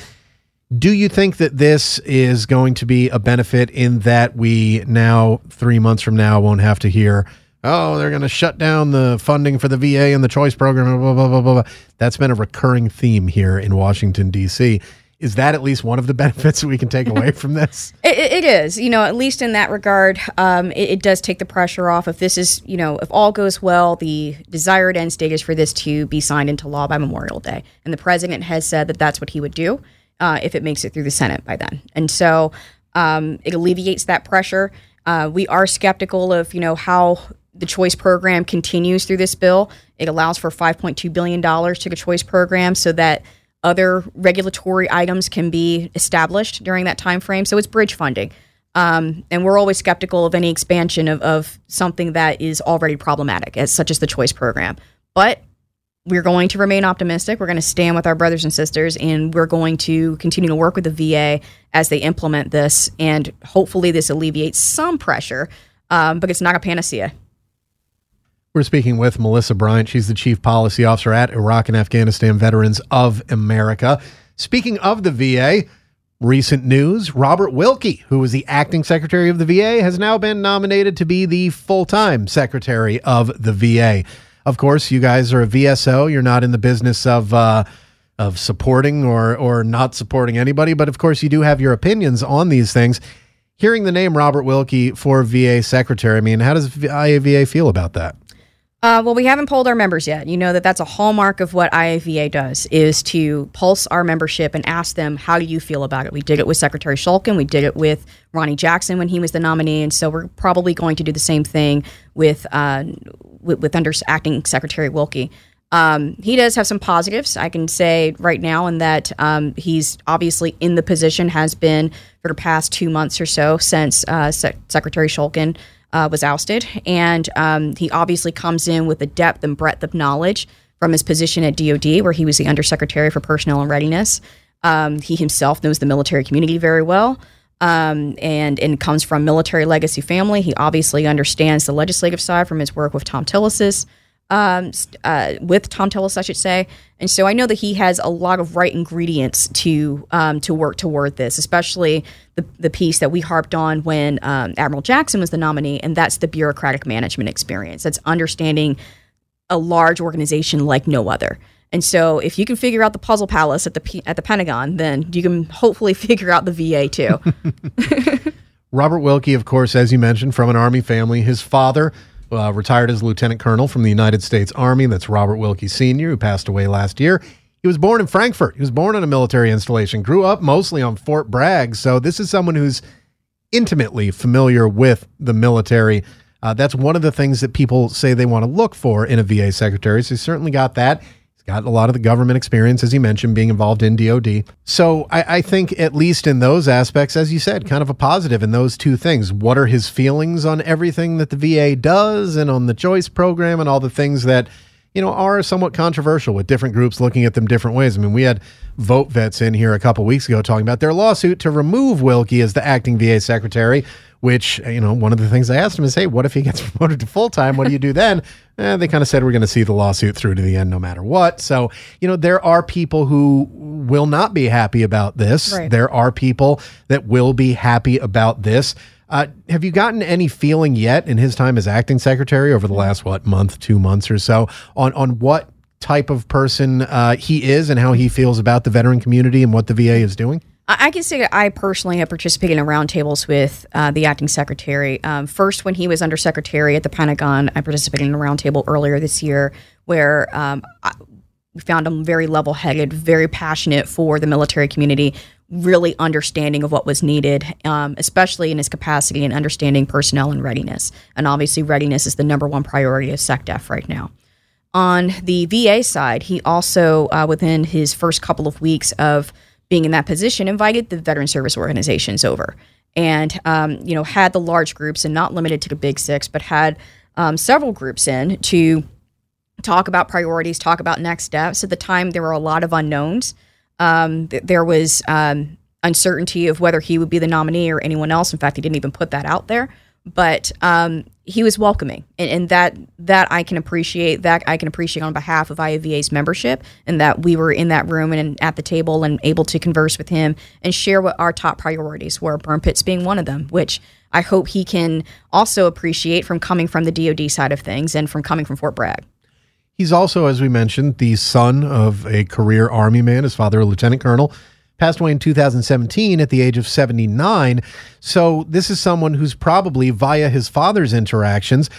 Do you think that this is going to be a benefit in that we now, three months from now, won't have to hear, oh, they're going to shut down the funding for the VA and the choice program, blah, blah, blah, blah, blah. That's been a recurring theme here in Washington, D.C. Is that at least one of the benefits we can take away from this? It, it it is, you know, at least in that regard, um, it, it does take the pressure off. If this is, you know, if all goes well, the desired end state is for this to be signed into law by Memorial Day, and the president has said that that's what he would do uh, if it makes it through the Senate by then. And so um, it alleviates that pressure. Uh, we are skeptical of, you know, how the choice program continues through this bill. It allows for 5.2 billion dollars to the choice program so that other regulatory items can be established during that time frame. So it's bridge funding. Um, and we're always skeptical of any expansion of, of something that is already problematic, as such as the choice program. But we're going to remain optimistic. We're going to stand with our brothers and sisters, and we're going to continue to work with the VA as they implement this. And hopefully, this alleviates some pressure, um, but it's not a panacea. We're speaking with Melissa Bryant. She's the Chief Policy Officer at Iraq and Afghanistan Veterans of America. Speaking of the VA, recent news Robert Wilkie, who was the acting secretary of the VA, has now been nominated to be the full time secretary of the VA. Of course, you guys are a VSO. You're not in the business of. Uh, of supporting or or not supporting anybody, but of course you do have your opinions on these things. Hearing the name Robert Wilkie for VA secretary, I mean, how does IAVA feel about that? Uh, well, we haven't polled our members yet. You know that that's a hallmark of what IAVA does is to pulse our membership and ask them, how do you feel about it? We did it with Secretary Shulkin. We did it with Ronnie Jackson when he was the nominee. And so we're probably going to do the same thing with, uh, with, with under acting Secretary Wilkie. Um, he does have some positives, I can say right now, in that um, he's obviously in the position, has been for the past two months or so since uh, Se- Secretary Shulkin uh, was ousted. And um, he obviously comes in with the depth and breadth of knowledge from his position at DoD, where he was the Undersecretary for Personnel and Readiness. Um, he himself knows the military community very well. Um, and and comes from military legacy family. He obviously understands the legislative side from his work with Thom Tillis, um, uh, with Thom Tillis, I should say. And so I know that he has a lot of right ingredients to um, to work toward this, especially the the piece that we harped on when um, Admiral Jackson was the nominee, and that's the bureaucratic management experience. That's understanding a large organization like no other. And so, if you can figure out the puzzle palace at the P- at the Pentagon, then you can hopefully figure out the VA too. Robert Wilkie, of course, as you mentioned, from an Army family. His father uh, retired as lieutenant colonel from the United States Army. That's Robert Wilkie Sr., who passed away last year. He was born in Frankfurt. He was born on a military installation, grew up mostly on Fort Bragg. So, this is someone who's intimately familiar with the military. Uh, that's one of the things that people say they want to look for in a VA secretary. So, he certainly got that got a lot of the government experience, as you mentioned, being involved in DoD. So I, I, think, at least in those aspects, as you said, kind of a positive in those two things. What are his feelings on everything that the VA does and on the choice program and all the things that, you know, are somewhat controversial with different groups looking at them different ways? I mean, we had Vote Vets in here a couple weeks ago talking about their lawsuit to remove Wilkie as the acting VA secretary which, you know, one of the things I asked him is, hey, what if he gets promoted to full time? What do you do then? Eh, they kind of said we're going to see the lawsuit through to the end no matter what. So, you know, there are people who will not be happy about this. Right. There are people that will be happy about this. Uh, have you gotten any feeling yet in his time as acting secretary over the last, what, month, two months or so on, on what type of person uh, he is and how he feels about the veteran community and what the VA is doing? I can say I personally have participated in roundtables with uh, the acting secretary. Um, first, when he was undersecretary at the Pentagon, I participated in a roundtable earlier this year where um, I, we found him very level headed, very passionate for the military community, really understanding of what was needed, um, especially in his capacity in understanding personnel and readiness. And obviously, readiness is the number one priority of SecDef right now. On the VA side, he also, uh, within his first couple of weeks of being in that position, invited the veteran service organizations over and, um, you know, had the large groups and not limited to the big six, but had um, several groups in to talk about priorities, talk about next steps. At the time, there were a lot of unknowns. Um, th- there was um, uncertainty of whether he would be the nominee or anyone else. In fact, he didn't even put that out there but um, he was welcoming, and, and, that that I can appreciate. That I can appreciate on behalf of IAVA's membership, and that we were in that room and, at the table and able to converse with him and share what our top priorities were. Burn pits being one of them, which I hope he can also appreciate from coming from the DoD side of things and from coming from Fort Bragg. He's also, as we mentioned, the son of a career Army man. His father, a lieutenant colonel passed away in 2017 at the age of 79. So this is someone who's probably via his father's interactions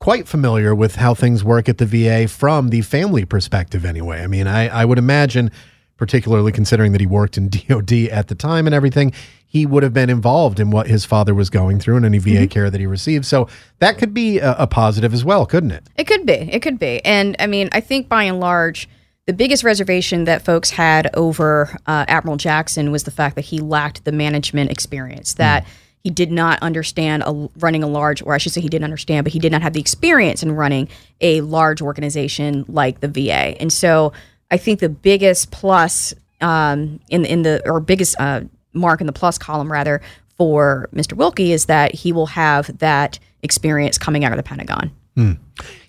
quite familiar with how things work at the VA from the family perspective anyway. I mean, I, I would imagine, particularly considering that he worked in DOD at the time and everything, he would have been involved in what his father was going through and any VA mm-hmm. care that he received. So that could be a, a positive as well, couldn't it? It could be. It could be. And I mean, I think by and large, the biggest reservation that folks had over uh, Admiral Jackson was the fact that he lacked the management experience, that mm. he did not understand a, running a large, or I should say he didn't understand, but he did not have the experience in running a large organization like the VA. And so I think the biggest plus um, in, in the, or biggest uh, mark in the plus column rather, for Mr. Wilkie is that he will have that experience coming out of the Pentagon. Mm.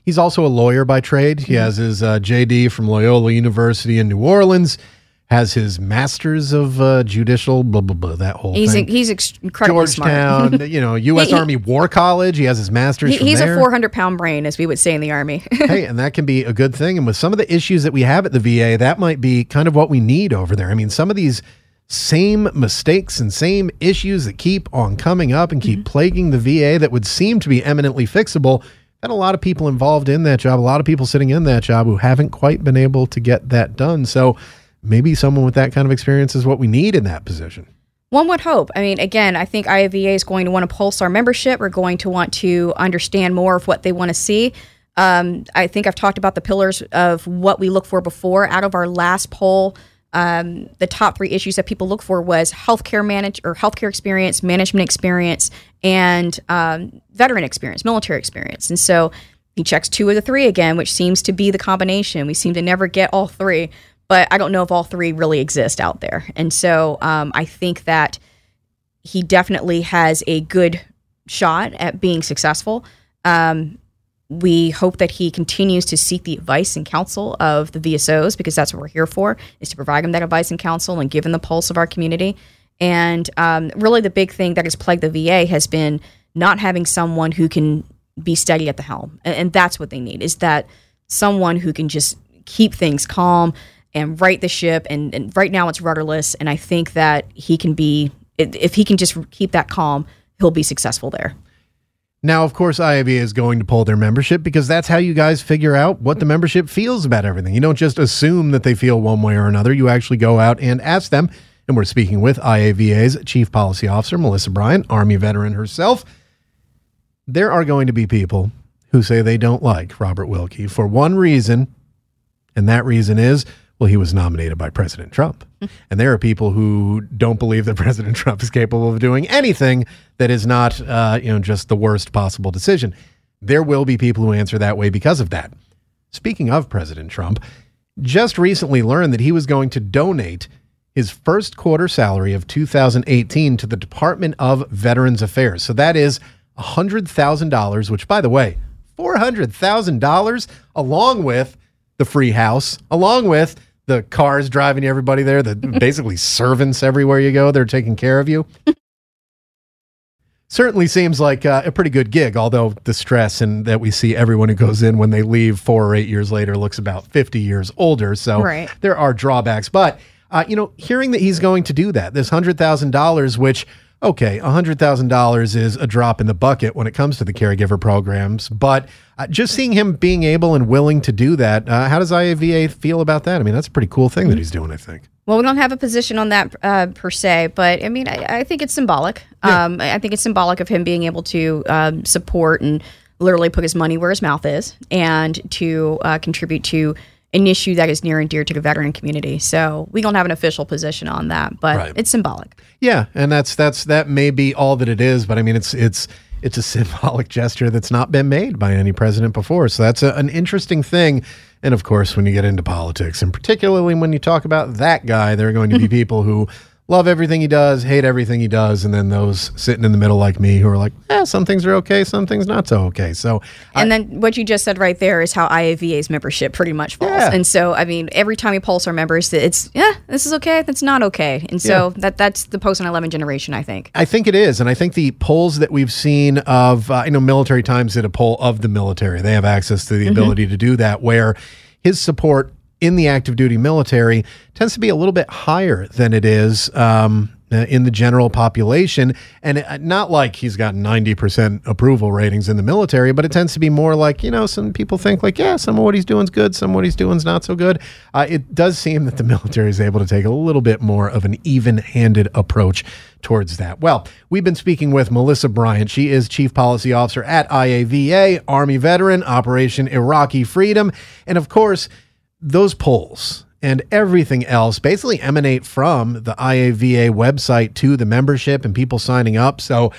He's also a lawyer by trade. He has his uh, JD from Loyola University in New Orleans. Has his master's of uh, judicial blah blah blah that whole he's thing. He's ex- incredibly Georgetown, smart. you know, U.S. he, Army War College. He has his master's. He, he's there. a 400 pound brain, as we would say in the Army. hey, and that can be a good thing. And with some of the issues that we have at the VA, that might be kind of what we need over there. I mean, some of these same mistakes and same issues that keep on coming up and keep mm-hmm. plaguing the VA that would seem to be eminently fixable had a lot of people involved in that job, a lot of people sitting in that job who haven't quite been able to get that done. So maybe someone with that kind of experience is what we need in that position. One would hope. I mean, again, I think IAVA is going to want to pulse our membership. We're going to want to understand more of what they want to see. Um, I think I've talked about the pillars of what we look for before. Out of our last poll, um, the top three issues that people look for was healthcare manage or healthcare experience, management experience, and um, veteran experience, military experience. And so he checks two of the three again, which seems to be the combination. We seem to never get all three, but I don't know if all three really exist out there. And so um, I think that he definitely has a good shot at being successful. Um, we hope that he continues to seek the advice and counsel of the VSOs because that's what we're here for, is to provide him that advice and counsel and give him the pulse of our community. And um, really, the big thing that has plagued the VA has been not having someone who can be steady at the helm, and, and that's what they need is that someone who can just keep things calm and right the ship. And, and right now, it's rudderless, and I think that he can be if he can just keep that calm, he'll be successful there. Now, of course, IAVA is going to pull their membership because that's how you guys figure out what the membership feels about everything. You don't just assume that they feel one way or another. You actually go out and ask them. And we're speaking with IAVA's Chief Policy Officer, Melissa Bryant, Army veteran herself. There are going to be people who say they don't like Robert Wilkie for one reason, and that reason is well, he was nominated by President Trump. and there are people who don't believe that President Trump is capable of doing anything that is not, uh, you know, just the worst possible decision. There will be people who answer that way because of that. Speaking of President Trump, just recently learned that he was going to donate his first quarter salary of 2018 to the Department of Veterans Affairs. So that is $100,000, which, by the way, $400,000 along with the free house, along with the cars driving everybody there, the basically servants everywhere you go, they're taking care of you. Certainly seems like uh, a pretty good gig, although the stress and that we see everyone who goes in when they leave four or eight years later looks about 50 years older. So Right. there are drawbacks. But, uh, you know, hearing that he's going to do that, this $100,000, which, okay, $100,000 is a drop in the bucket when it comes to the caregiver programs. But uh, just seeing him being able and willing to do that, uh, how does IAVA feel about that? I mean, that's a pretty cool thing that he's doing, I think. Well, we don't have a position on that uh, per se, but I mean, I, I think it's symbolic. Um, I I think it's symbolic of him being able to um, support and literally put his money where his mouth is and to uh, contribute to an issue that is near and dear to the veteran community. So we don't have an official position on that, but Right. it's symbolic. Yeah, and that's that's that may be all that it is, but I mean it's it's it's a symbolic gesture that's not been made by any president before. So that's a, an interesting thing. And of course, when you get into politics, and particularly when you talk about that guy, there are going to be people who love everything he does, hate everything he does, and then those sitting in the middle like me who are like, eh, some things are okay, some things not so okay. So And then what you just said right there is how IAVA's membership pretty much falls. Yeah. And so, I mean, every time we pulse our members, it's yeah, this is okay, that's not okay. And so that that's the post 9/11 generation, I think. I think it is, and I think the polls that we've seen of, uh, you know, Military Times did a poll of the military. They have access to the ability to do that, where his support in the active duty military tends to be a little bit higher than it is um, uh, in the general population, and uh, not like he's got ninety percent approval ratings in the military, but it tends to be more like you know, some people think like, yeah, some of what he's doing is good, some of what he's doing is not so good. Uh, it does seem that the military is able to take a little bit more of an even-handed approach towards that. Well, we've been speaking with Melissa Bryant. She is Chief Policy Officer at IAVA, Army veteran, Operation Iraqi Freedom. And of course, those polls and everything else basically emanate from the IAVA website to the membership and people signing up. So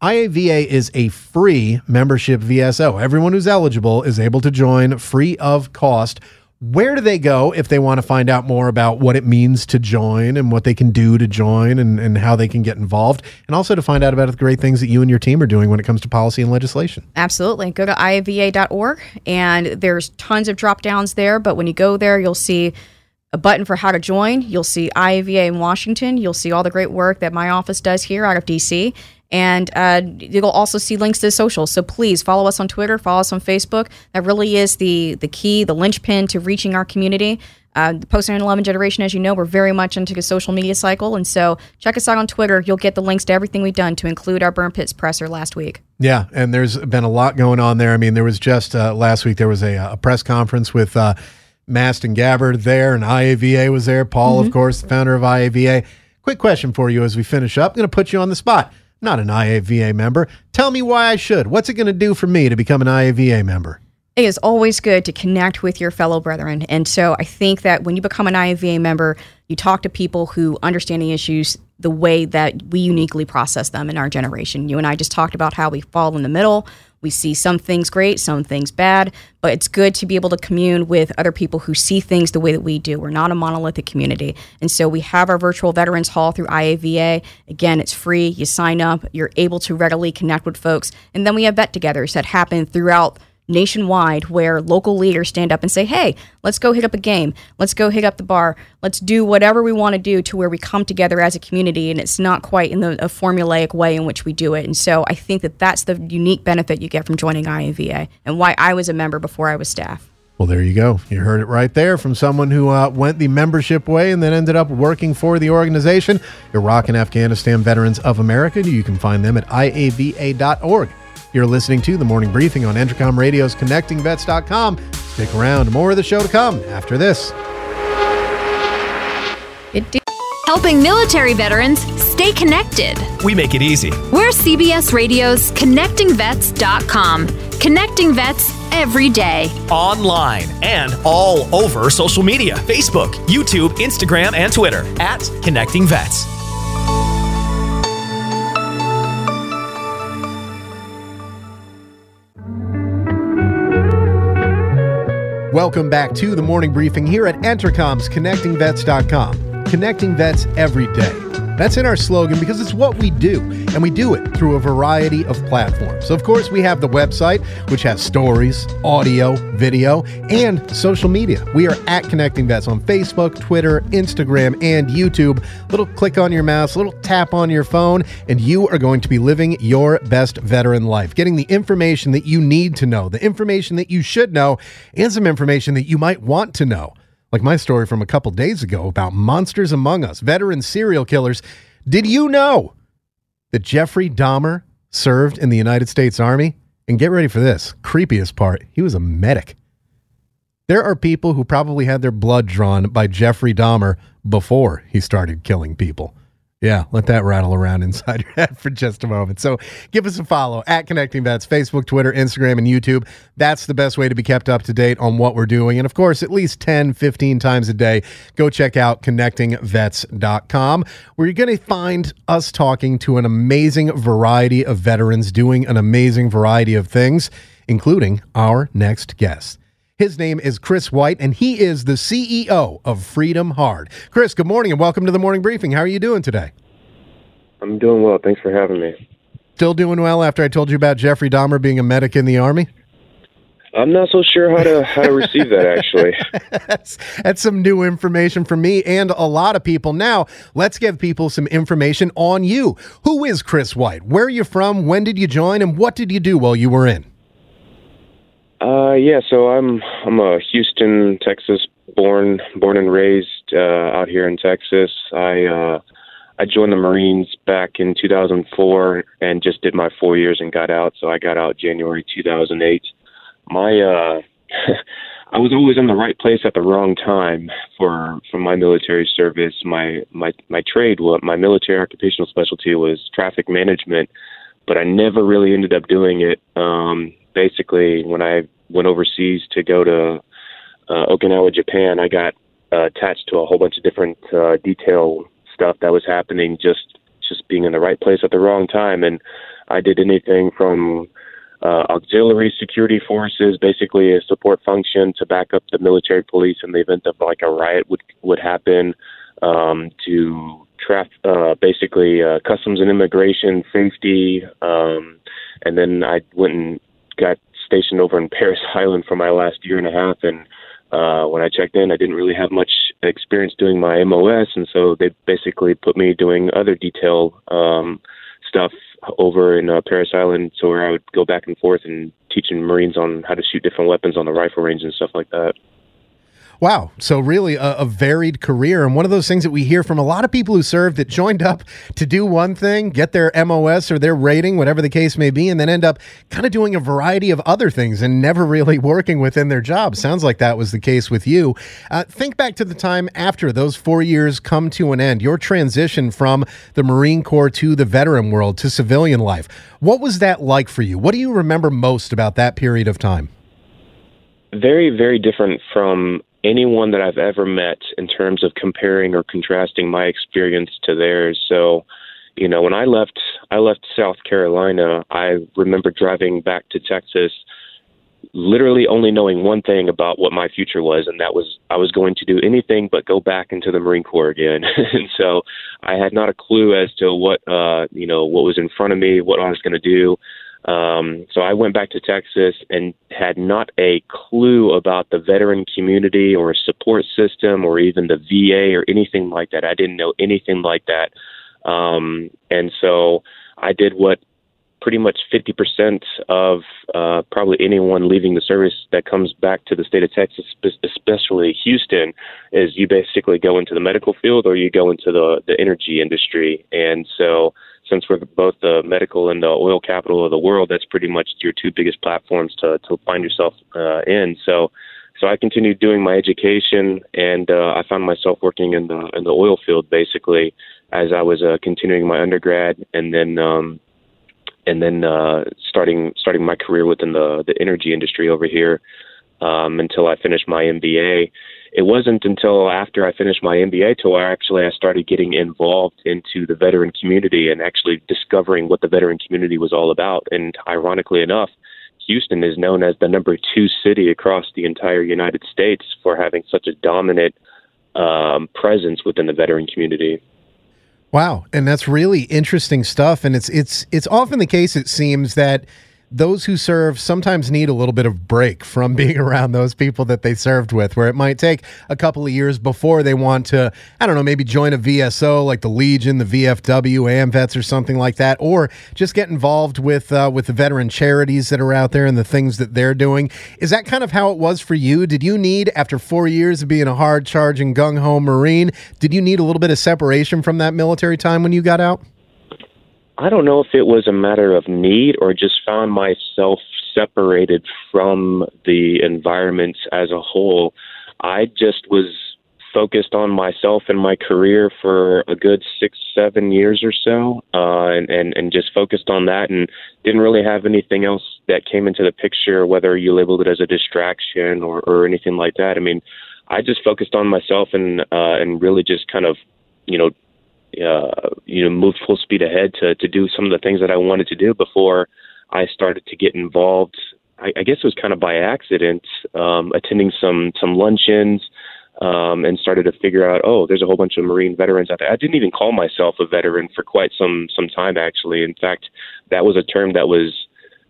IAVA is a free membership VSO. Everyone who's eligible is able to join free of cost. Where do they go if they want to find out more about what it means to join and what they can do to join and, and how they can get involved? And also to find out about the great things that you and your team are doing when it comes to policy and legislation. Absolutely. Go to iava.org and there's tons of drop downs there. But when you go there, you'll see a button for how to join. You'll see IAVA in Washington. You'll see all the great work that my office does here out of DC. And uh, you'll also see links to the socials. So please follow us on Twitter, follow us on Facebook. That really is the the key, the linchpin to reaching our community. Uh, the post 9/11 generation, as you know, we're very much into the social media cycle, and so check us out on Twitter. You'll get the links to everything we've done, to include our burn pits presser last week. Yeah, and there's been a lot going on there. I mean, there was just uh, last week there was a, a press conference with uh, Mast and Gabbard there, and IAVA was there. Paul, of course, the founder of IAVA. Quick question for you as we finish up. I'm going to put you on the spot. Not an IAVA member. Tell me why I should. What's it going to do for me to become an IAVA member? it is always good to connect with your fellow brethren. And so I think that when you become an IAVA member, you talk to people who understand the issues the way that we uniquely process them in our generation. You and I just talked about how we fall in the middle. We see some things great, some things bad, but it's good to be able to commune with other people who see things the way that we do. We're not a monolithic community. And so we have our virtual Veterans Hall through IAVA. Again, it's free. You sign up, you're able to readily connect with folks. And then we have vet togethers that happen throughout nationwide where local leaders stand up and say, hey, let's go hit up a game. Let's go hit up the bar. Let's do whatever we want to do to where we come together as a community. And it's not quite in the a formulaic way in which we do it. And so I think that that's the unique benefit you get from joining IAVA and why I was a member before I was staff. Well, there you go. You heard it right there from someone who uh, went the membership way and then ended up working for the organization, Iraq and Afghanistan Veterans of America. You can find them at iava.org. You're listening to the morning briefing on Entercom Radio's ConnectingVets.com. Stick around. More of the show to come after this. Helping military veterans stay connected. We make it easy. We're CBS Radio's ConnectingVets.com. Connecting vets every day. Online and all over social media Facebook, YouTube, Instagram, and Twitter at Connecting Vets. Welcome back to the morning briefing here at Entercom's ConnectingVets.com. Connecting vets every day. That's in our slogan because it's what we do, and we do it through a variety of platforms. So of course, we have the website, which has stories, audio, video, and social media. We are at Connecting Vets on Facebook, Twitter, Instagram, and YouTube. Little click on your mouse, little tap on your phone, and you are going to be living your best veteran life, getting the information that you need to know, the information that you should know, and some information that you might want to know. Like my story from a couple days ago about monsters among us, veteran serial killers. Did you know that Jeffrey Dahmer served in the United States Army? And get ready for this creepiest part he was a medic. There are people who probably had their blood drawn by Jeffrey Dahmer before he started killing people. Yeah, let that rattle around inside your head for just a moment. So give us a follow at Connecting Vets, Facebook, Twitter, Instagram, and YouTube. That's the best way to be kept up to date on what we're doing. And of course, at least 10, 15 times a day, go check out connectingvets.com, where you're going to find us talking to an amazing variety of veterans doing an amazing variety of things, including our next guest. His name is Chris White, and he is the CEO of Freedom Hard. Chris, good morning and welcome to the morning briefing. How are you doing today? I'm doing well. Thanks for having me. Still doing well after I told you about Jeffrey Dahmer being a medic in the Army? I'm not so sure how to how to receive that actually. that's, that's some new information for me and a lot of people. Now, let's give people some information on you. Who is Chris White? Where are you from? When did you join? And what did you do while you were in? Uh, yeah, so I'm I'm a Houston, Texas born born and raised uh, out here in Texas. I uh, I joined the Marines back in 2004 and just did my four years and got out. So I got out January 2008. My uh, I was always in the right place at the wrong time for for my military service. My my my trade, what my military occupational specialty was traffic management, but I never really ended up doing it. Um, basically, when I went overseas to go to uh, Okinawa, Japan, I got uh, attached to a whole bunch of different uh, detail stuff that was happening. Just just being in the right place at the wrong time, and I did anything from uh, auxiliary security forces, basically a support function to back up the military police in the event of like a riot would would happen, um, to traf- uh, basically uh, customs and immigration safety, um, and then I went and got stationed over in Parris Island for my last year and a half. And uh, when I checked in, I didn't really have much experience doing my MOS, and so they basically put me doing other detail um, stuff over in uh, Parris Island, so where I would go back and forth and teaching Marines on how to shoot different weapons on the rifle range and stuff like that. Wow. So, really, a, a, varied career. And one of those things that we hear from a lot of people who served that joined up to do one thing, get their MOS or their rating, whatever the case may be, and then end up kind of doing a variety of other things and never really working within their job. Sounds like that was the case with you. Uh, think back to the time after those four years come to an end, your transition from the Marine Corps to the veteran world to civilian life. What was that like for you? What do you remember most about that period of time? very, very different from anyone that I've ever met in terms of comparing or contrasting my experience to theirs. So, you know, when I left, I left South Carolina. I remember driving back to Texas, literally only knowing one thing about what my future was, and that was I was going to do anything but go back into the Marine Corps again. and so I had not a clue as to what, uh, you know, what was in front of me, what I was going to do. Um, so I went back to Texas and had not a clue about the veteran community or support system or even the VA or anything like that. I didn't know anything like that. Um, and so I did what pretty much 50% of uh, probably anyone leaving the service that comes back to the state of Texas, especially Houston, is you basically go into the medical field or you go into the, the energy industry. And so since we're both the medical and the oil capital of the world, that's pretty much your two biggest platforms to, to find yourself uh, in. So, so I continued doing my education, and uh, I found myself working in the in the oil field basically as I was uh, continuing my undergrad, and then um, and then uh, starting starting my career within the the energy industry over here um, until I finished my MBA it wasn't until after I finished my MBA I actually I started getting involved into the veteran community and actually discovering what the veteran community was all about. And ironically enough, Houston is known as the number two city across the entire United States for having such a dominant um, presence within the veteran community. Wow, and that's really interesting stuff. And it's it's it's often the case. It seems that those who serve sometimes need a little bit of break from being around those people that they served with, where it might take a couple of years before they want to, I don't know, maybe join a VSO like the Legion, the VFW, AMVETS, or something like that, or just get involved with uh, with the veteran charities that are out there and the things that they're doing. Is that kind of how it was for you? Did you need, after four years of being a hard charging, gung ho Marine, did you need a little bit of separation from that military time when you got out? I don't know if it was a matter of need or just found myself separated from the environment as a whole. I just was focused on myself and my career for a good six, seven years or so, uh, and, and, and just focused on that and didn't really have anything else that came into the picture, whether you labeled it as a distraction or, or anything like that. I mean, I just focused on myself and, uh, and really just kind of, you know, uh, you know, moved full speed ahead to to do some of the things that I wanted to do before I started to get involved. I, I guess it was kind of by accident, um, attending some some luncheons. Um, and started to figure out, oh, there's a whole bunch of Marine veterans out there. I didn't even call myself a veteran for quite some some time, actually. In fact, that was a term that was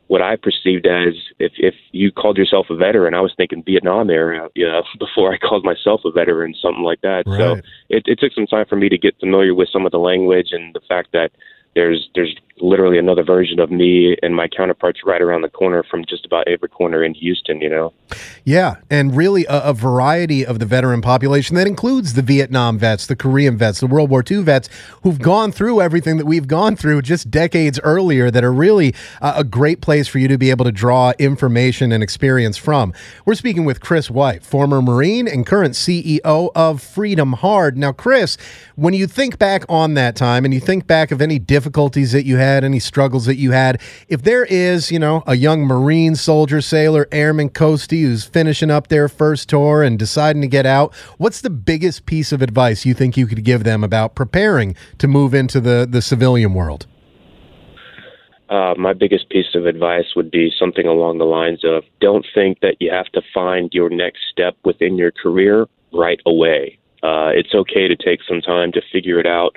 what I perceived as if if you called yourself a veteran, I was thinking Vietnam era, you know, before I called myself a veteran, something like that. Right. So it, it took some time for me to get familiar with some of the language and the fact that there's there's literally another version of me and my counterparts right around the corner from just about every corner in Houston, you know? Yeah, and really a, a, variety of the veteran population that includes the Vietnam vets, the Korean vets, the World War II vets who've gone through everything that we've gone through just decades earlier that are really uh, a great place for you to be able to draw information and experience from. We're speaking with Chris White, former Marine and current CEO of Freedom Hard. Now, Chris, when you think back on that time and you think back of any difficulties that you had, any struggles that you had. If there is, you know, a young Marine, soldier, sailor, airman, coastie who's finishing up their first tour and deciding to get out, what's the biggest piece of advice you think you could give them about preparing to move into the, the civilian world? Uh, my biggest piece of advice would be something along the lines of don't think that you have to find your next step within your career right away. Uh, it's okay to take some time to figure it out.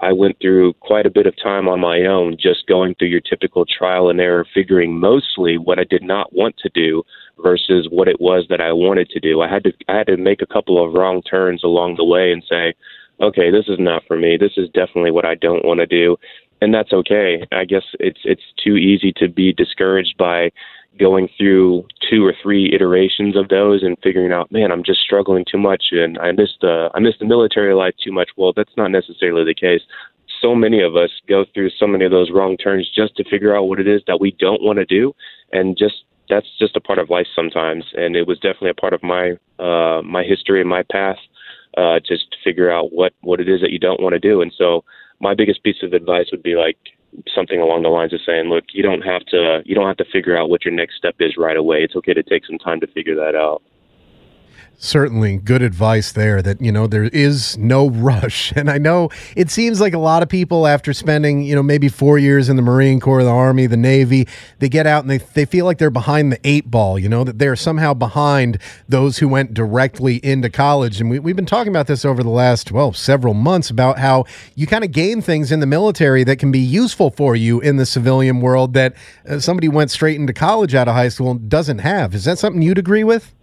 I went through quite a bit of time on my own, just going through your typical trial and error, figuring mostly what I did not want to do versus what it was that I wanted to do. I had to I had to make a couple of wrong turns along the way and say, okay, this is not for me. This is definitely what I don't want to do, and that's okay. I guess it's it's too easy to be discouraged by going through two or three iterations of those and figuring out, man, I'm just struggling too much and I missed the I missed the military life too much. Well, that's not necessarily the case. So many of us go through so many of those wrong turns just to figure out what it is that we don't want to do and just that's just a part of life sometimes and it was definitely a part of my uh my history and my path uh just to figure out what what it is that you don't want to do and so my biggest piece of advice would be like something along the lines of saying, "Look, you don't have to you don't have to figure out what your next step is right away. It's okay to take some time to figure that out." Certainly good advice there that you know there is no rush. And i know it seems like a lot of people after spending you know maybe four years in the marine corps the army the navy they get out and they, they feel like they're behind the eight ball you know that they're somehow behind those who went directly into college. And we, we've been talking about this over the last well several months about how you kind of gain things in the military that can be useful for you in the civilian world that uh, somebody went straight into college out of high school and doesn't have. Is that something you'd agree with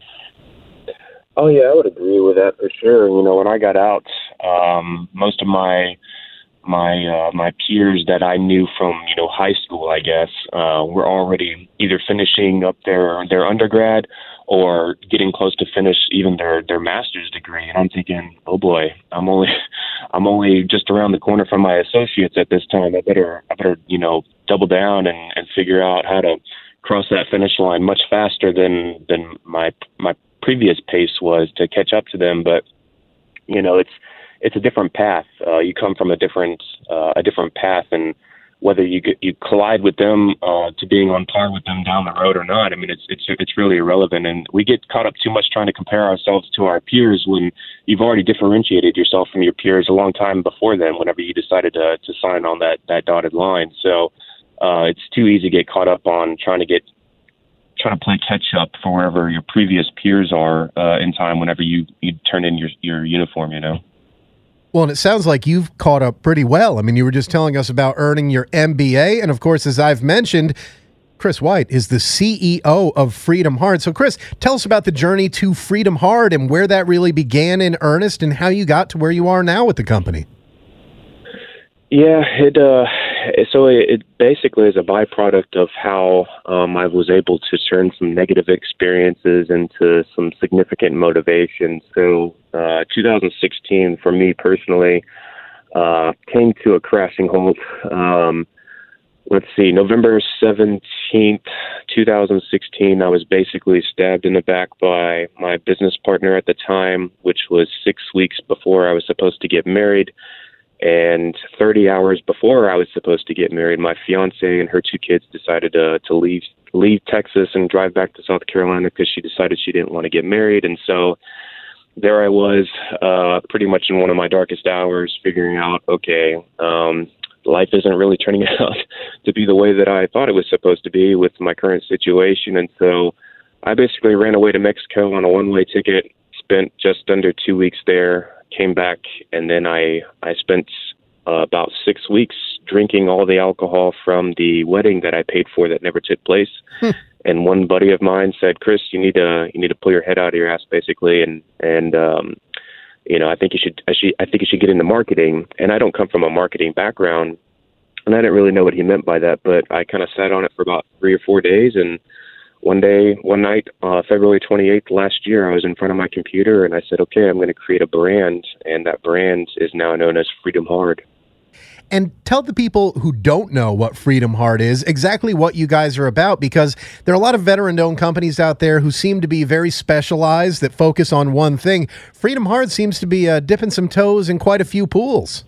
Oh yeah, I would agree with that for sure. You know, when I got out, um, most of my my uh, my peers that I knew from you know high school, I guess, uh, were already either finishing up their their undergrad or getting close to finish even their their master's degree. And I'm thinking, oh boy, I'm only I'm only just around the corner from my associates at this time. I better I better you know double down and and figure out how to cross that finish line much faster than than my my previous pace was to catch up to them. But you know, it's it's a different path. Uh, you come from a different uh, a different path, and whether you you collide with them uh, to being on par with them down the road or not, I mean, it's it's it's really irrelevant. And we get caught up too much trying to compare ourselves to our peers when you've already differentiated yourself from your peers a long time before then. Whenever you decided to to sign on that that dotted line, so. Uh, it's too easy to get caught up on trying to get trying to play catch up for wherever your previous peers are uh, in time whenever you you turn in your your uniform. You know. Well, and it sounds like you've caught up pretty well. I mean, you were just telling us about earning your MBA, and of course, as I've mentioned. Chris White is the CEO of Freedom Hard. So, Chris, tell us about the journey to Freedom Hard and where that really began in earnest and how you got to where you are now with the company. Yeah, it uh, so it, basically is a byproduct of how um, I was able to turn some negative experiences into some significant motivation. So, uh, 2016 for me personally uh, came to a crashing halt. Um, let's see, November 17th, 2016, I was basically stabbed in the back by my business partner at the time, which was six weeks before I was supposed to get married. And 30 hours before I was supposed to get married, my fiance and her two kids decided to to leave leave Texas and drive back to South Carolina because she decided she didn't want to get married. And so there I was, uh, pretty much in one of my darkest hours, figuring out, okay, um, life isn't really turning out to be the way that I thought it was supposed to be with my current situation. And so I basically ran away to Mexico on a one way ticket, spent just under two weeks there, came back, and then I I spent uh, about six weeks drinking all the alcohol from the wedding that I paid for that never took place. Hmm. And one buddy of mine said, "Chris, you need to you need to pull your head out of your ass, basically, and and um, you know I think you should I should I think you should get into marketing." And I don't come from a marketing background, and I didn't really know what he meant by that, but I kind of sat on it for about three or four days and one day, one night, uh, February 28th last year, I was in front of my computer and I said, okay, I'm going to create a brand. And that brand is now known as Freedom Hard. And tell the people who don't know what Freedom Hard is exactly what you guys are about because there are a lot of veteran owned companies out there who seem to be very specialized that focus on one thing. Freedom Hard seems to be uh, dipping some toes in quite a few pools.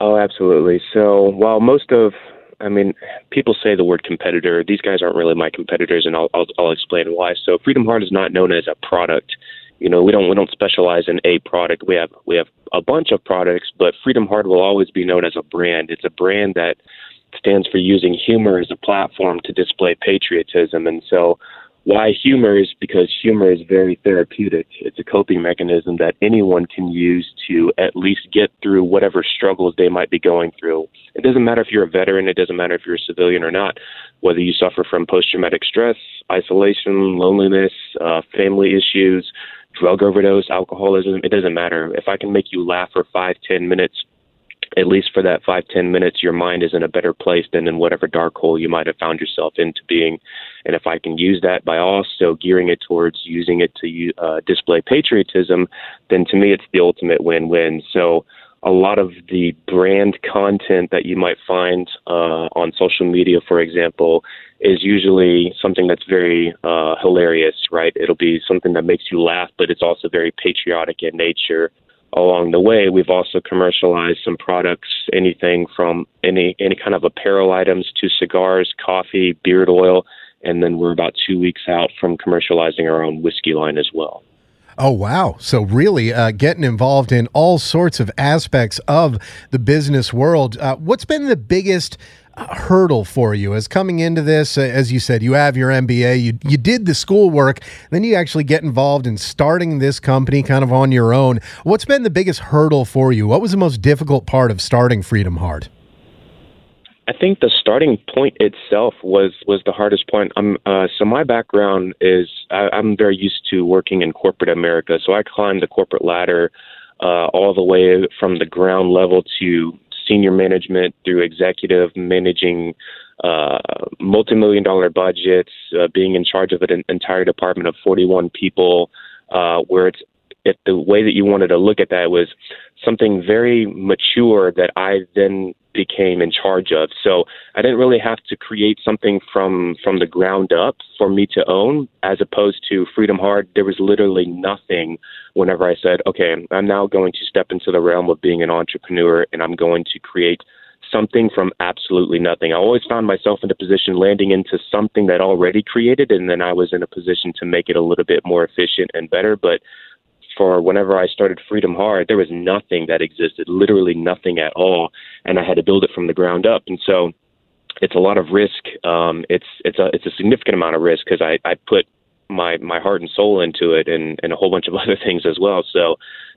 Oh, absolutely. So while most of I mean, people say the word competitor. These guys aren't really my competitors, and I'll, I'll, I'll explain why. So, Freedom Hard is not known as a product. You know, we don't we don't specialize in a product. We have we have a bunch of products, but Freedom Hard will always be known as a brand. It's a brand that stands for using humor as a platform to display patriotism, and so why humor is because humor is very therapeutic. It's a coping mechanism that anyone can use to at least get through whatever struggles they might be going through. It doesn't matter if you're a veteran, it doesn't matter if you're a civilian or not, whether you suffer from post traumatic stress, isolation, loneliness, uh, family issues, drug overdose, alcoholism, it doesn't matter. If I can make you laugh for five, ten minutes, at least for that five ten minutes your mind is in a better place than in whatever dark hole you might have found yourself into being. And if i can use that by also gearing it towards using it to uh, display patriotism then to me it's the ultimate win-win. So a lot of the brand content that you might find uh, on social media, for example, is usually something that's very uh, hilarious, right? It'll be something that makes you laugh, but it's also very patriotic in nature along the way, we've also commercialized some products, anything from any any kind of apparel items to cigars, coffee, beard oil, and then we're about two weeks out from commercializing our own whiskey line as well. Oh, wow. So, really uh, getting involved in all sorts of aspects of the business world. Uh, what's been the biggest uh, hurdle for you as coming into this? Uh, as you said, you have your MBA, you, you did the schoolwork, then you actually get involved in starting this company kind of on your own. What's been the biggest hurdle for you? What was the most difficult part of starting Freedom Hard? I think the starting point itself was was the hardest point. Uh, so my background is I, I'm very used to working in corporate America. So I climbed the corporate ladder uh, all the way from the ground level to senior management through executive managing uh, multi-million dollar budgets, uh, being in charge of an entire department of 41 people, uh, where it's if the way that you wanted to look at that was something very mature that I then became in charge of. So I didn't really have to create something from from the ground up for me to own, as opposed to Freedom Hard. There was literally nothing. Whenever I said, "Okay, I'm now going to step into the realm of being an entrepreneur, and I'm going to create." Something from absolutely nothing. I always found myself in a position landing into something that already created, and then I was in a position to make it a little bit more efficient and better. But for whenever I started Freedom Hard, there was nothing that existed, literally nothing at all, and I had to build it from the ground up. And so, it's a lot of risk. Um, it's it's a it's a significant amount of risk because I I put my my heart and soul into it, and and a whole bunch of other things as well. So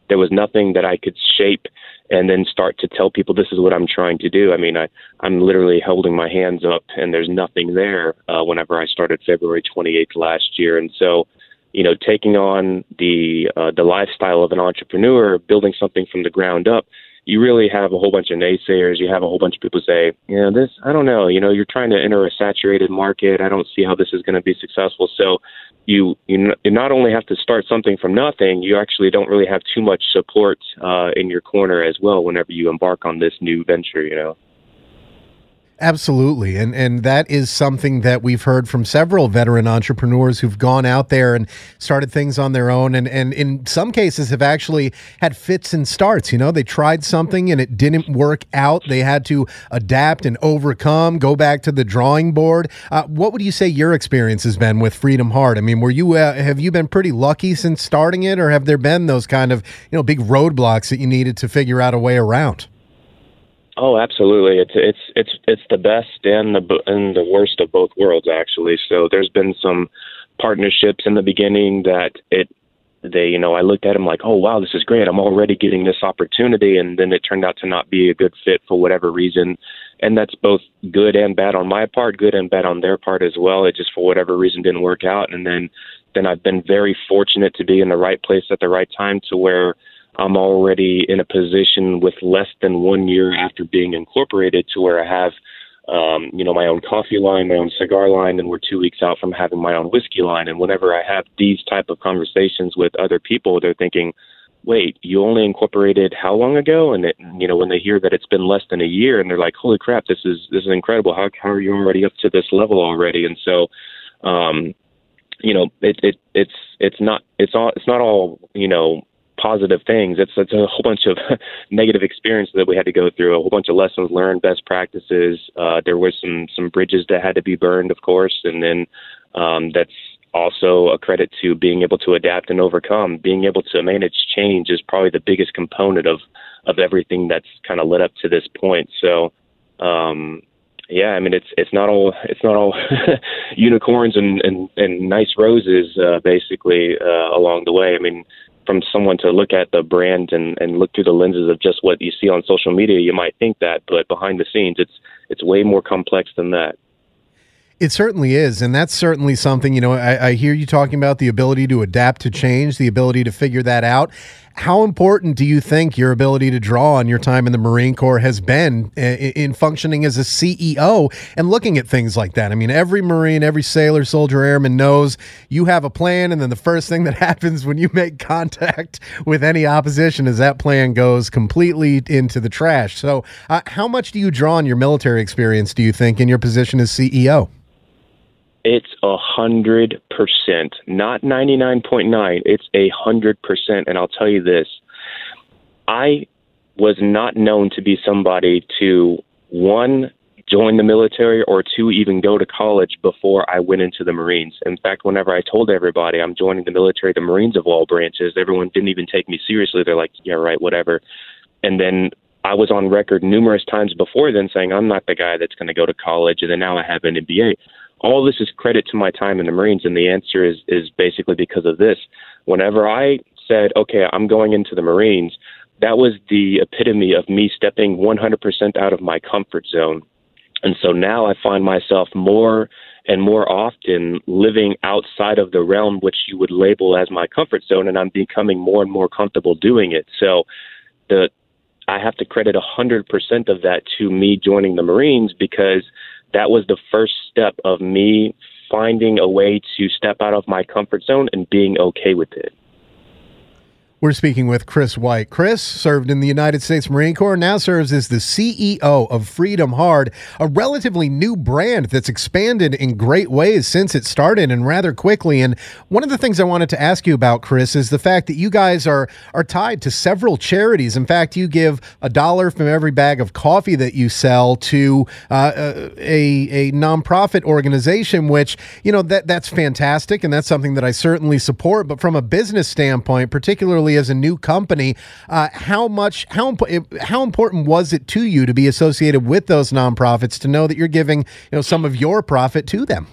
there was nothing that I could shape and then start to tell people this is what I'm trying to do. I mean, I I'm literally holding my hands up, and there's nothing there. Uh, whenever I started February 28th last year, and so you know, taking on the uh, the lifestyle of an entrepreneur, building something from the ground up, you really have a whole bunch of naysayers. You have a whole bunch of people say, you know, this, I don't know, you know, you're trying to enter a saturated market. I don't see how this is going to be successful. So you, you, you not only have to start something from nothing, you actually don't really have too much support uh, in your corner as well whenever you embark on this new venture, you know. Absolutely. And and that is something that we've heard from several veteran entrepreneurs who've gone out there and started things on their own and and in some cases have actually had fits and starts, you know, they tried something and it didn't work out. They had to adapt and overcome, go back to the drawing board. Uh, what would you say your experience has been with Freedom Hard? I mean, were you uh, have you been pretty lucky since starting it or have there been those kind of, you know, big roadblocks that you needed to figure out a way around? Oh, absolutely. It's it's it's it's the best and the and the worst of both worlds, actually. So there's been some partnerships in the beginning that it they you know I looked at them like, oh wow, this is great. I'm already getting this opportunity, and then it turned out to not be a good fit for whatever reason, and that's both good and bad on my part, good and bad on their part as well. It just for whatever reason didn't work out, and then then I've been very fortunate to be in the right place at the right time to where I'm already in a position with less than one year after being incorporated to where I have, um, you know, my own coffee line, my own cigar line, and we're two weeks out from having my own whiskey line. And whenever I have these type of conversations with other people, they're thinking, wait, you only incorporated how long ago? And it, you know, when they hear that it's been less than a year, and they're like, holy crap, this is this is incredible. How how are you already up to this level already? And so, um, you know, it it it's it's not it's all it's not all you know positive things. It's it's a whole bunch of negative experiences that we had to go through, a whole bunch of lessons learned, best practices. Uh, there was some some bridges that had to be burned, of course, and then um, that's also a credit to being able to adapt and overcome. Being able to manage change is probably the biggest component of of everything that's kind of led up to this point. So. Um, yeah, I mean it's it's not all it's not all unicorns and, and and nice roses uh, basically uh, along the way. I mean from someone to look at the brand and, and look through the lenses of just what you see on social media, you might think that, but behind the scenes, it's it's way more complex than that. It certainly is. And that's certainly something, you know, I, I, hear you talking about the ability to adapt to change, the ability to figure that out. How important do you think your ability to draw on your time in the Marine Corps has been in functioning as a CEO and looking at things like that? I mean, every Marine, every sailor, soldier, airman knows you have a plan, and then the first thing that happens when you make contact with any opposition is that plan goes completely into the trash. So, uh, how much do you draw on your military experience, do you think, in your position as CEO? It's a hundred percent, not ninety nine point nine. It's a hundred percent, and I'll tell you this: I was not known to be somebody to one join the military or two even go to college before I went into the Marines. In fact, whenever I told everybody I'm joining the military, the Marines of all branches, everyone didn't even take me seriously. They're like, "Yeah, right, whatever." And then I was on record numerous times before then saying I'm not the guy that's going to go to college, and then now I have an MBA. All this is credit to my time in the Marines, and the answer is is basically because of this. Whenever I said, "Okay, I'm going into the Marines," that was the epitome of me stepping 100% out of my comfort zone. And so now I find myself more and more often living outside of the realm which you would label as my comfort zone, and I'm becoming more and more comfortable doing it. So the I have to credit 100% of that to me joining the Marines because that was the first step of me finding a way to step out of my comfort zone and being okay with it. We're speaking with Chris White. Chris served in the United States Marine Corps, now serves as the CEO of Freedom Hard, a relatively new brand that's expanded in great ways since it started and rather quickly. And one of the things I wanted to ask you about, Chris, is the fact that you guys are are tied to several charities. In fact, you give a dollar from every bag of coffee that you sell to uh, a a nonprofit organization, which you know that that's fantastic and that's something that I certainly support. But from a business standpoint, particularly as a new company. Uh, how much how how important was it to you to be associated with those nonprofits to know that you're giving you know some of your profit to them?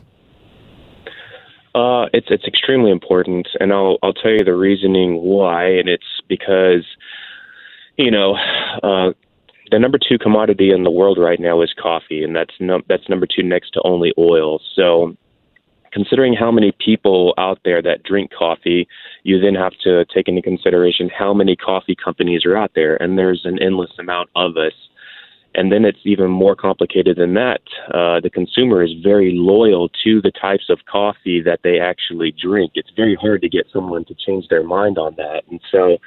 Uh, it's it's extremely important, and I'll I'll tell you the reasoning why, and it's because you know. Uh, the number two commodity in the world right now is coffee, and that's no, that's number two next to only oil. So considering how many people out there that drink coffee, you then have to take into consideration how many coffee companies are out there, and there's an endless amount of us. And then it's even more complicated than that. Uh, the consumer is very loyal to the types of coffee that they actually drink. It's very hard to get someone to change their mind on that. And so,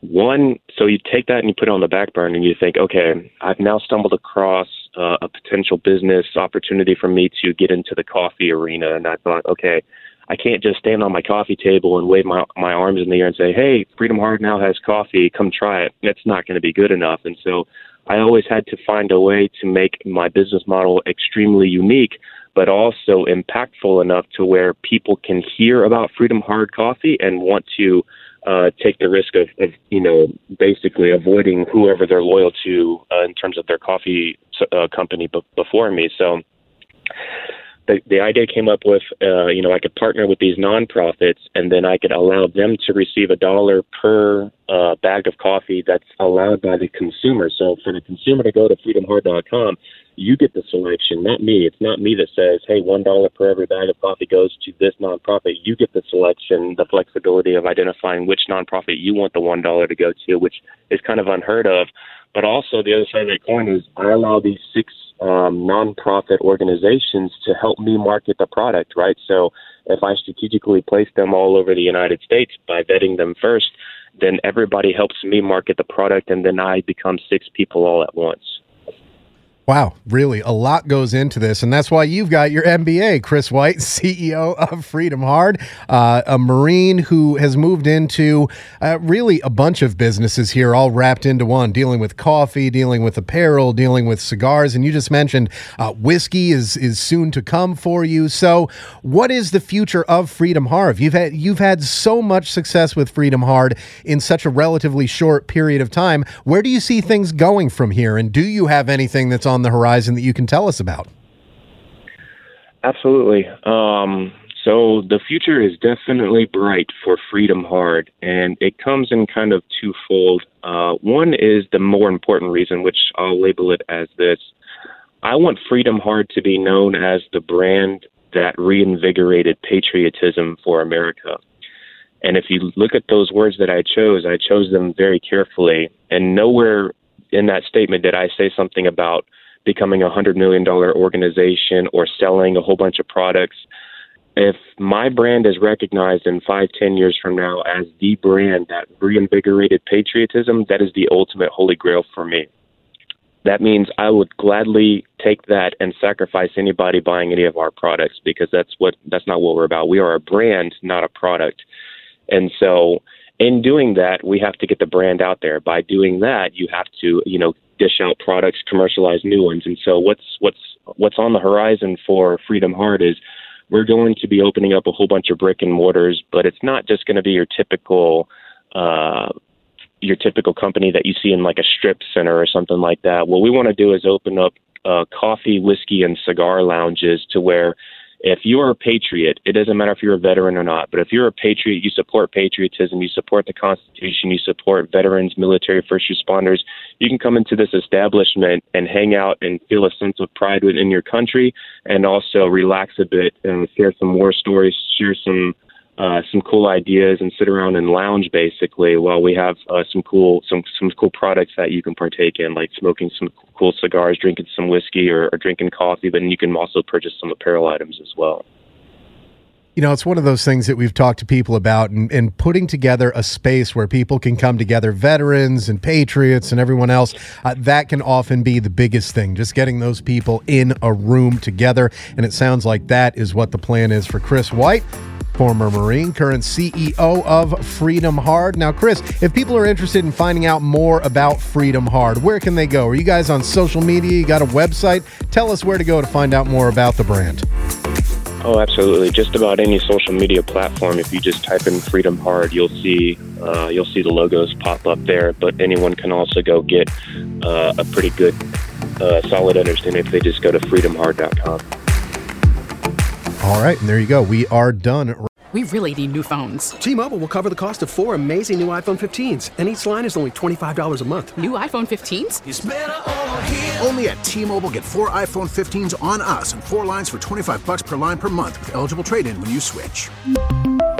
one, so you take that and you put it on the back burner and you think, okay, I've now stumbled across uh, a potential business opportunity for me to get into the coffee arena. And I thought, okay, I can't just stand on my coffee table and wave my my arms in the air and say, "Hey, Freedom Hard now has coffee. Come try it." That's not going to be good enough. And so, I always had to find a way to make my business model extremely unique, but also impactful enough to where people can hear about Freedom Hard Coffee and want to uh, take the risk of, of, you know, basically avoiding whoever they're loyal to uh, in terms of their coffee uh, company b- before me. So the, the idea came up with, uh, you know, I could partner with these nonprofits and then I could allow them to receive a dollar per uh, bag of coffee that's allowed by the consumer. So for the consumer to go to freedomhard.com, you get the selection, not me. It's not me that says, hey, one dollar per every bag of coffee goes to this nonprofit. You get the selection, the flexibility of identifying which nonprofit you want the one dollar to go to, which is kind of unheard of. But also the other side of that coin is I allow these six um, nonprofit organizations to help me market the product, right? So if I strategically place them all over the United States by vetting them first, then everybody helps me market the product, and then I become six people all at once. Wow, really, a lot goes into this, and that's why you've got your MBA, Chris White, CEO of Freedom Hard, uh, a Marine who has moved into uh, really a bunch of businesses here, all wrapped into one, dealing with coffee, dealing with apparel, dealing with cigars, and you just mentioned uh, whiskey is is soon to come for you. So, what is the future of Freedom Hard? You've had you've had so much success with Freedom Hard in such a relatively short period of time. Where do you see things going from here, and do you have anything that's on on the horizon that you can tell us about? Absolutely. Um, so the future is definitely bright for Freedom Hard, and it comes in kind of twofold. Uh, one is the more important reason, which I'll label it as this. I want Freedom Hard to be known as the brand that reinvigorated patriotism for America. And if you look at those words that I chose, I chose them very carefully. And nowhere in that statement did I say something about becoming a hundred million dollar organization or selling a whole bunch of products. If my brand is recognized in five, ten years from now as the brand that reinvigorated patriotism, that is the ultimate holy grail for me. That means I would gladly take that and sacrifice anybody buying any of our products because that's what that's not what we're about. We are a brand, not a product. And so in doing that, we have to get the brand out there. By doing that, you have to, you know, dish out products, commercialize new ones. And so what's what's what's on the horizon for Freedom Hard is we're going to be opening up a whole bunch of brick and mortars, but it's not just going to be your typical uh, your typical company that you see in like a strip center or something like that. What we want to do is open up uh, coffee, whiskey, and cigar lounges to where if you're a patriot, it doesn't matter if you're a veteran or not, but if you're a patriot, you support patriotism, you support the Constitution, you support veterans, military, first responders, you can come into this establishment and hang out and feel a sense of pride within your country and also relax a bit and share some war stories, share some uh, some cool ideas and sit around and lounge basically while we have uh, some cool some some cool products that you can partake in, like smoking some cool cigars, drinking some whiskey, or, or drinking coffee. But you can also purchase some apparel items as well. You know, it's one of those things that we've talked to people about and, and putting together a space where people can come together, veterans and patriots and everyone else. Uh, that can often be the biggest thing, just getting those people in a room together. And it sounds like that is what the plan is for Chris White former Marine, current CEO of Freedom Hard. Now, Chris, if people are interested in finding out more about Freedom Hard, where can they go? Are you guys on social media? You got a website? Tell us where to go to find out more about the brand. Oh, absolutely! Just about any social media platform. If you just type in Freedom Hard, you'll see uh, you'll see the logos pop up there. But anyone can also go get uh, a pretty good, uh, solid understanding if they just go to freedomhard.com. All right, and there you go. We are done. We really need new phones. T-Mobile will cover the cost of four amazing new iPhone 15s, and each line is only $25 a month. New iPhone 15s? Only at T-Mobile get four iPhone 15s on us and four lines for 25 bucks per line per month with eligible trade-in when you switch.